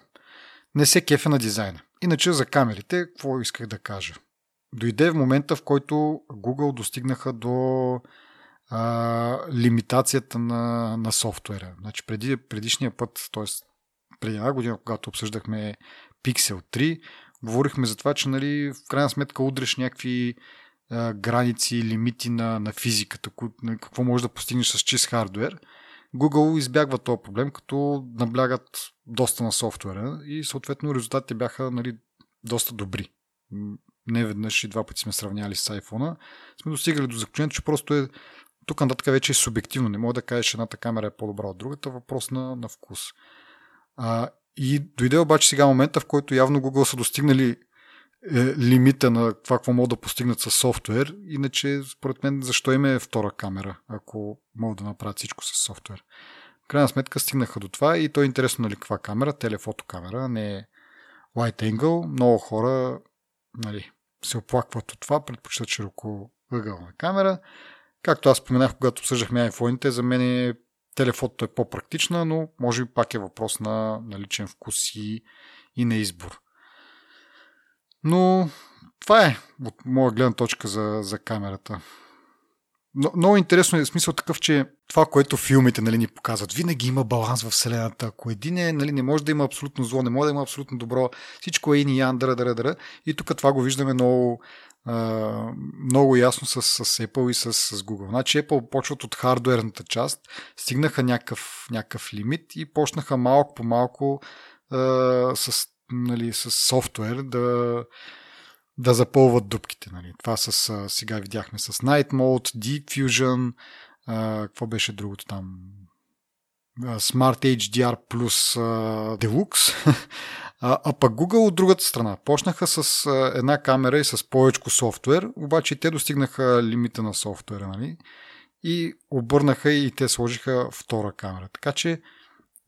Speaker 1: Не се кефе на дизайна. Иначе за камерите, какво исках да кажа? Дойде в момента, в който Google достигнаха до а, лимитацията на, на софтуера. Значи преди, предишния път, т.е. преди една година, когато обсъждахме Pixel 3, говорихме за това, че нали, в крайна сметка удреш някакви а, граници, лимити на, на физиката, ко, на какво можеш да постигнеш с чист хардвер. Google избягва този проблем, като наблягат доста на софтуера и съответно резултатите бяха нали, доста добри. Не веднъж и два пъти сме сравняли с iPhone. Сме достигали до заключението, че просто е тук нататък вече е субективно. Не мога да кажеш, едната камера е по-добра от другата. Въпрос на, на вкус. А, и дойде обаче сега момента, в който явно Google са достигнали е, лимита на това, какво могат да постигнат с софтуер. Иначе, според мен, защо има е втора камера, ако могат да направят всичко с софтуер. В крайна сметка стигнаха до това и то е интересно, нали, каква камера, телефотокамера, не е wide angle. Много хора нали, се оплакват от това, предпочитат широко ъгълна камера. Както аз споменах, когато обсъждахме iPhone-ите, за мен е телефото е по-практична, но може би пак е въпрос на, на вкус и, и на избор. Но това е от моя гледна точка за, за камерата. Но, много интересно е смисъл такъв, че това, което филмите нали, ни показват, винаги има баланс в Вселената. Ако един е, нали, не може да има абсолютно зло, не може да има абсолютно добро, всичко е и ян, дъра. И тук това го виждаме много, много ясно с, с Apple и с, с Google. Значи Apple почват от хардуерната част, стигнаха някакъв, някакъв лимит и почнаха малко по малко с, нали, с софтуер да, да запълват дупките. Нали. Това с, сега видяхме с Night Mode, Deep Fusion, а, какво беше другото там? Smart HDR плюс Deluxe. А, а пък Google от другата страна. Почнаха с една камера и с повечко софтуер, обаче те достигнаха лимита на софтуера, нали? И обърнаха и те сложиха втора камера. Така че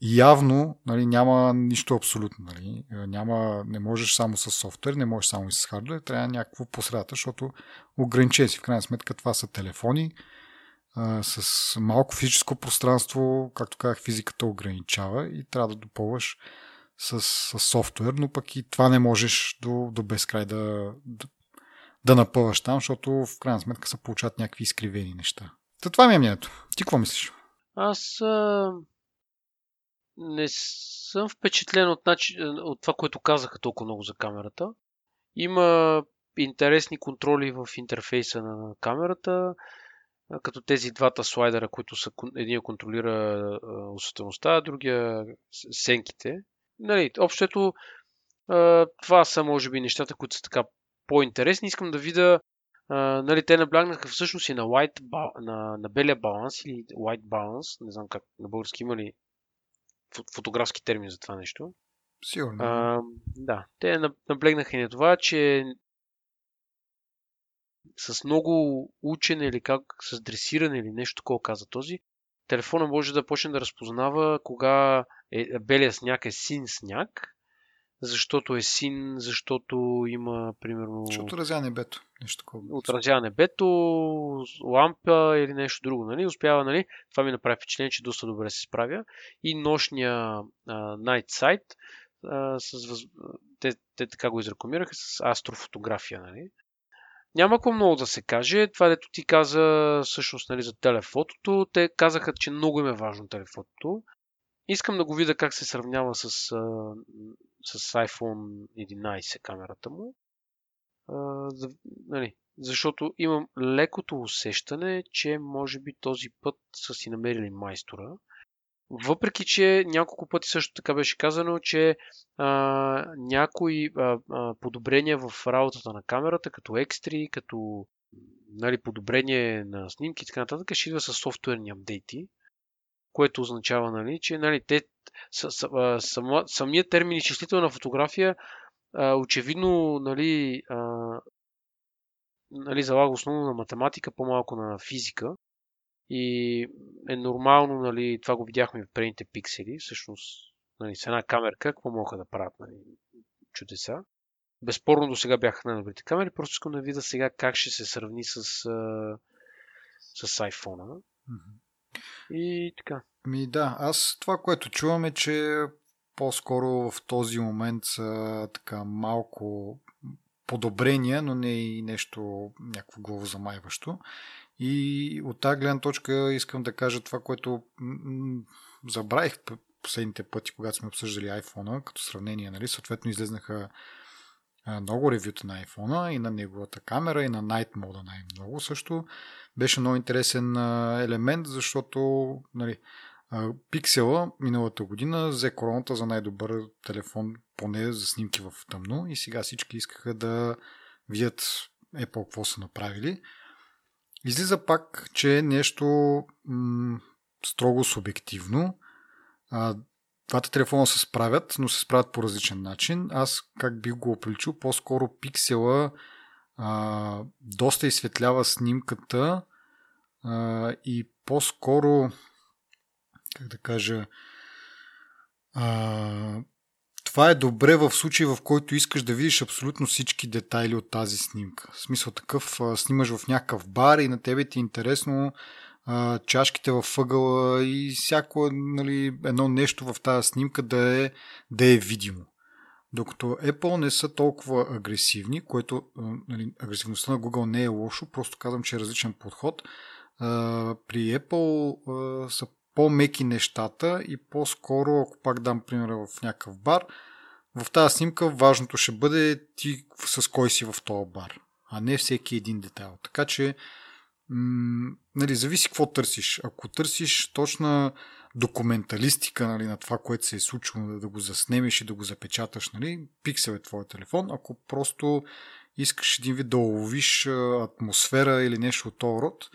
Speaker 1: явно нали, няма нищо абсолютно. Нали. Няма, не можеш само с софтуер, не можеш само и с хардвер, трябва някакво посредата, защото ограничен си. В крайна сметка това са телефони а, с малко физическо пространство, както казах, физиката ограничава и трябва да допълваш с, с софтуер, но пък и това не можеш до, до безкрай да, да, да напъваш там, защото в крайна сметка се получават някакви изкривени неща. Та това ми е мнението. Ти какво мислиш?
Speaker 2: Аз а... не съм впечатлен от, начин, от това, което казаха толкова много за камерата. Има интересни контроли в интерфейса на камерата, като тези двата слайдера, които са, един контролира осветеността, а другия сенките нали, общото това са може би нещата, които са така по-интересни. Искам да видя нали, те наблягнаха всъщност и на, white, на, на белия баланс или white balance, не знам как на български има ли фотографски термин за това нещо.
Speaker 1: Сигурно.
Speaker 2: А, да, те наблегнаха и на това, че с много учене или как, с дресиране или нещо такова каза този, телефона може да почне да разпознава кога е, белия сняг е син сняг, защото е син, защото има, примерно...
Speaker 1: Защото отразява небето. Нещо такова.
Speaker 2: Отразява небето, лампа или нещо друго, нали? Успява, нали? Това ми направи впечатление, че доста добре се справя. И нощния а, Night Sight, а, с, въз... те, те така го изрекламираха с астрофотография, нали? Няма какво много да се каже. Това, дето ти каза всъщност нали, за телефотото, те казаха, че много им е важно телефотото. Искам да го видя как се сравнява с, с iPhone 11 камерата му. А, нали, защото имам лекото усещане, че може би този път са си намерили майстора. Въпреки, че няколко пъти също така беше казано, че а, някои а, а, подобрения в работата на камерата, като екстри, като нали, подобрение на снимки и така нататък, ще идва с софтуерни апдейти, което означава, нали, че нали, те, сама, самият термин изчислителна фотография а, очевидно нали, а, нали, залага основно на математика, по-малко на физика. И е нормално, нали, това го видяхме в предните пиксели, всъщност нали, с една камерка, какво могат да правят нали, чудеса. Безспорно до сега бяха най-добрите камери, просто искам да видя сега как ще се сравни с, с iPhone. Mm-hmm. И така.
Speaker 1: Ми да, аз това, което чувам е, че по-скоро в този момент са така малко подобрения, но не и нещо някакво главозамайващо. И от тази гледна точка искам да кажа това, което забравих последните пъти, когато сме обсъждали iPhone, като сравнение, нали? Съответно излезнаха много ревюта на iPhone и на неговата камера и на Night мода най-много също. Беше много интересен елемент, защото нали, Пиксела миналата година взе короната за най-добър телефон, поне за снимки в тъмно и сега всички искаха да видят Apple какво са направили. Излиза пак, че е нещо м- строго субективно. Двата телефона се справят, но се справят по различен начин. Аз как бих го оприличил, по-скоро пиксела а, доста изсветлява снимката а, и по-скоро как да кажа а, това е добре в случай, в който искаш да видиш абсолютно всички детайли от тази снимка. В смисъл такъв, снимаш в някакъв бар и на тебе ти е интересно а, чашките в ъгъла и всяко нали, едно нещо в тази снимка да е, да е видимо. Докато Apple не са толкова агресивни, което нали, агресивността на Google не е лошо, просто казвам, че е различен подход. А, при Apple а, са по-меки нещата и по-скоро, ако пак дам пример в някакъв бар, в тази снимка важното ще бъде ти с кой си в този бар, а не всеки един детайл. Така че, нали, зависи какво търсиш. Ако търсиш точна документалистика нали, на това, което се е случило, да, го заснемеш и да го запечаташ, нали, пиксел е твой телефон. Ако просто искаш един вид да уловиш атмосфера или нещо от този род,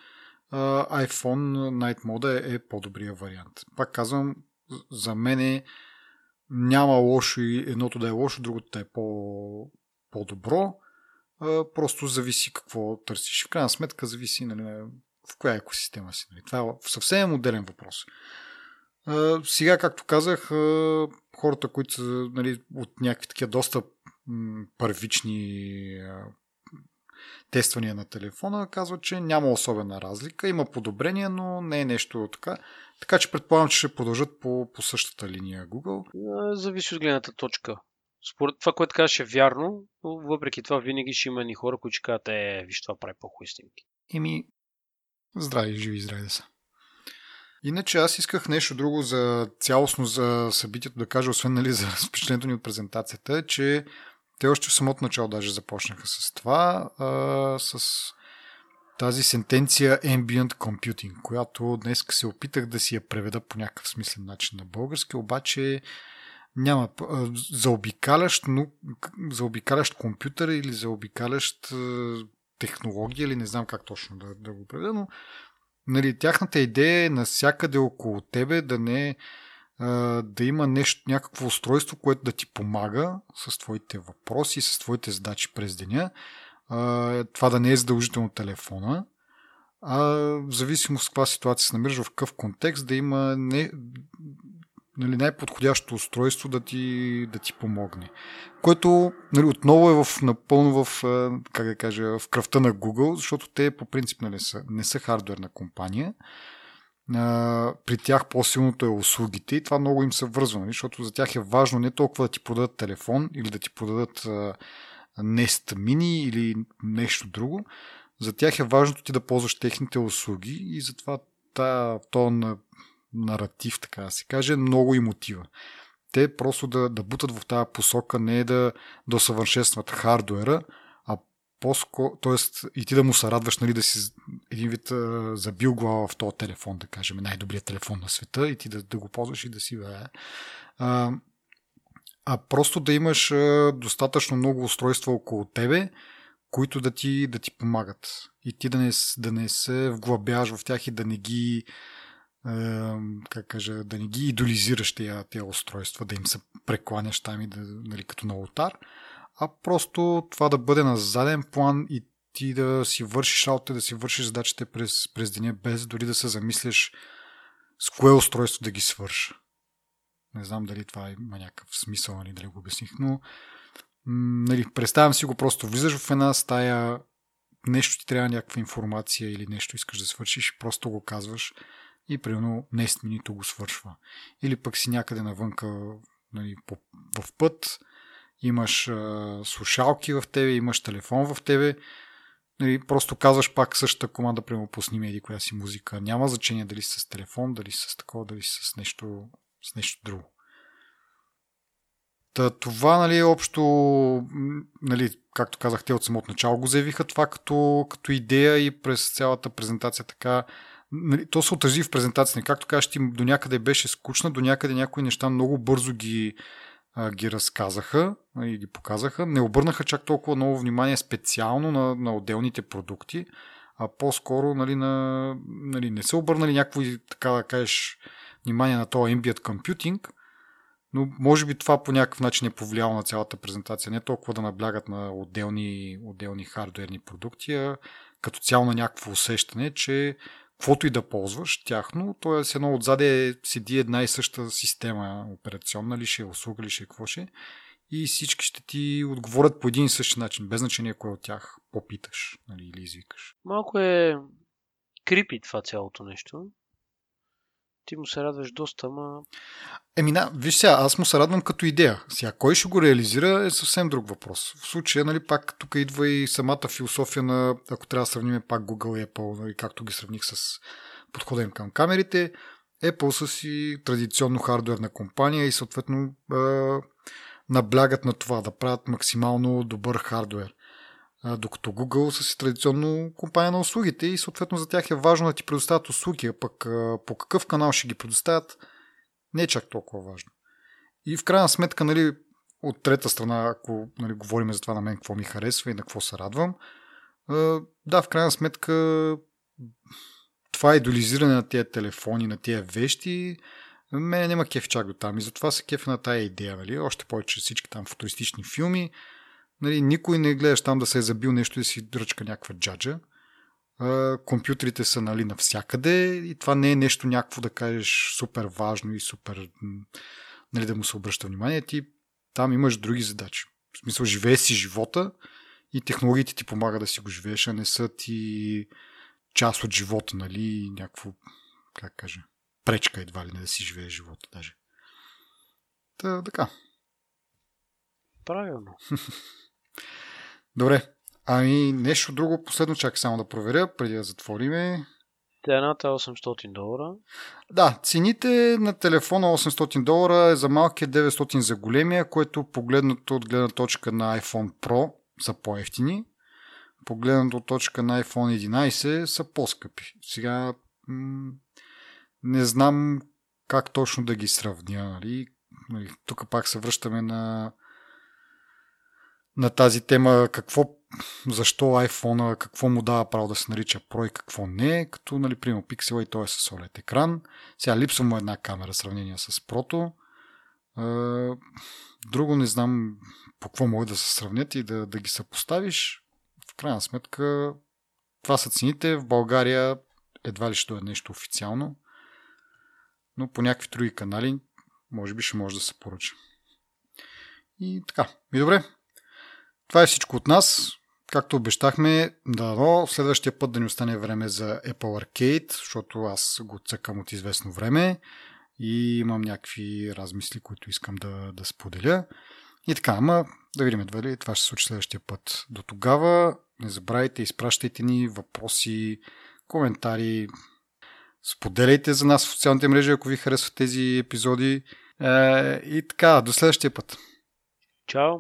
Speaker 1: iPhone Night Mode е по-добрия вариант. Пак казвам, за мен е, няма лошо и едното да е лошо, другото да е по, по-добро. Просто зависи какво търсиш. В крайна сметка зависи нали, в коя екосистема си. Нали. Това е съвсем моделен въпрос. Сега, както казах, хората, които са нали, от някакви такива доста първични тествания на телефона, казват, че няма особена разлика. Има подобрения, но не е нещо така. Така че предполагам, че ще продължат по, по същата линия Google.
Speaker 2: Зависи от гледната точка. Според това, което казваш е вярно, но въпреки това винаги ще има ни хора, които ще кажат, е, виж това прави по-хубави снимки.
Speaker 1: Еми, здрави, живи, здрави да са. Иначе аз исках нещо друго за цялостно за събитието да кажа, освен нали, за впечатлението ни от презентацията, че те още в самото начало даже започнаха с това, а, с тази сентенция Ambient Computing, която днес се опитах да си я преведа по някакъв смислен начин на български, обаче няма заобикалящ, но, заобикалящ компютър или заобикалящ технология или не знам как точно да, да го преведа, но нали, тяхната идея е насякъде около тебе да не да има нещо, някакво устройство, което да ти помага с твоите въпроси, с твоите задачи през деня. Това да не е задължително телефона, а в зависимост от каква ситуация се намираш, в какъв контекст, да има не, нали, най-подходящо устройство да ти, да ти помогне. Което нали, отново е в, напълно в, как да кажа, в кръвта на Google, защото те по принцип нали, са, не са хардверна компания. А, при тях по-силното е услугите и това много им се вързва, нали, защото за тях е важно не толкова да ти продадат телефон или да ти продадат а, Nest Mini или нещо друго. За тях е важно ти да ползваш техните услуги и затова това, то на наратив, така да се каже, много и мотива. Те просто да, да бутат в тази посока, не е да, усъвършенстват хардуера, а по-скоро, т.е. и ти да му се радваш, нали, да си един вид а, забил глава в този телефон, да кажем, най-добрият телефон на света и ти да, да го ползваш и да си бе. А, а просто да имаш а, достатъчно много устройства около тебе, които да ти, да ти помагат. И ти да не, да не се вглъбяваш в тях и да не ги как кажа, да не ги идолизираш тия, тия устройства, да им се прекланяш там и да, нали, като на ултар, а просто това да бъде на заден план и ти да си вършиш работа, да си вършиш задачите през, през деня, без дори да се замислиш с кое устройство да ги свърша. Не знам дали това има някакъв смисъл, нали, дали го обясних, но нали, представям си го просто. Влизаш в една стая, нещо ти трябва някаква информация или нещо искаш да свършиш, просто го казваш и примерно Nest Mini го свършва. Или пък си някъде навънка нали, в път, имаш а, слушалки в тебе, имаш телефон в тебе, нали, просто казваш пак същата команда, примерно пусни меди, коя си музика. Няма значение дали с телефон, дали с такова, дали с нещо, с нещо друго. Та, това, нали, е общо, нали, както казах, те от самото начало го заявиха това като, като идея и през цялата презентация така нали, то се отрази в презентацията. Както кажеш, ти до някъде беше скучна, до някъде някои неща много бързо ги, а, ги разказаха и ги показаха. Не обърнаха чак толкова много внимание специално на, на отделните продукти, а по-скоро нали, на, нали, не са обърнали някакво, така да кажеш, внимание на този ambient computing, но може би това по някакъв начин е повлияло на цялата презентация. Не толкова да наблягат на отделни, отделни хардуерни продукти, а като цяло на някакво усещане, че каквото и да ползваш тяхно, т.е. едно отзаде седи една и съща система, операционна ли ще, услуга ли ще, какво ще, и всички ще ти отговорят по един и същи начин, без значение кой от тях попиташ нали, или извикаш.
Speaker 2: Малко е крипи това цялото нещо. Ти му се радваш доста, ама...
Speaker 1: Еми, да, виж сега, аз му се радвам като идея. Сега, кой ще го реализира е съвсем друг въпрос. В случая, нали, пак тук идва и самата философия на, ако трябва да сравним пак Google и Apple, нали, както ги сравних с подхода към камерите, Apple са си традиционно хардуерна компания и съответно е, наблягат на това да правят максимално добър хардуер докато Google са си традиционно компания на услугите и съответно за тях е важно да ти предоставят услуги, а пък по какъв канал ще ги предоставят не е чак толкова важно. И в крайна сметка, нали, от трета страна, ако нали, говорим за това на мен какво ми харесва и на какво се радвам, да, в крайна сметка това идолизиране на тези телефони, на тези вещи, мене няма кеф чак до там и затова се кеф на тая идея, нали? Още повече всички там футуристични филми, Нали, никой не гледаш там да се е забил нещо и си дръчка някаква джаджа. А, компютрите са нали, навсякъде и това не е нещо някакво да кажеш супер важно и супер нали, да му се обръща внимание. Ти там имаш други задачи. В смисъл, живее си живота и технологиите ти помагат да си го живееш, а не са ти част от живота, нали, някакво, как кажа, пречка едва ли не да си живее живота даже. Та, така.
Speaker 2: Правилно.
Speaker 1: Добре. Ами нещо друго, последно чак само да проверя, преди да затвориме.
Speaker 2: Цената е 800 долара.
Speaker 1: Да, цените на телефона 800 долара е за малкия 900 за големия, което погледнато от гледна точка на iPhone Pro са по-ефтини. Погледнато от точка на iPhone 11 са по-скъпи. Сега м- не знам как точно да ги сравня. Нали? нали тук пак се връщаме на на тази тема какво защо iPhone, какво му дава право да се нарича Pro и какво не, като, нали, примерно, Pixel и той е с OLED екран. Сега липсва му една камера в сравнение с Pro-то. Друго не знам по какво могат да се сравнят и да, да ги съпоставиш. В крайна сметка, това са цените. В България едва ли ще е нещо официално, но по някакви други канали може би ще може да се поръча. И така. И добре. Това е всичко от нас. Както обещахме, да, но следващия път да ни остане време за Apple Arcade, защото аз го цъкам от известно време и имам някакви размисли, които искам да, да споделя. И така, ама да видим дали това ще се случи следващия път. До тогава не забравяйте, изпращайте ни въпроси, коментари, споделяйте за нас в социалните мрежи, ако ви харесват тези епизоди. Е, и така, до следващия път.
Speaker 2: Чао!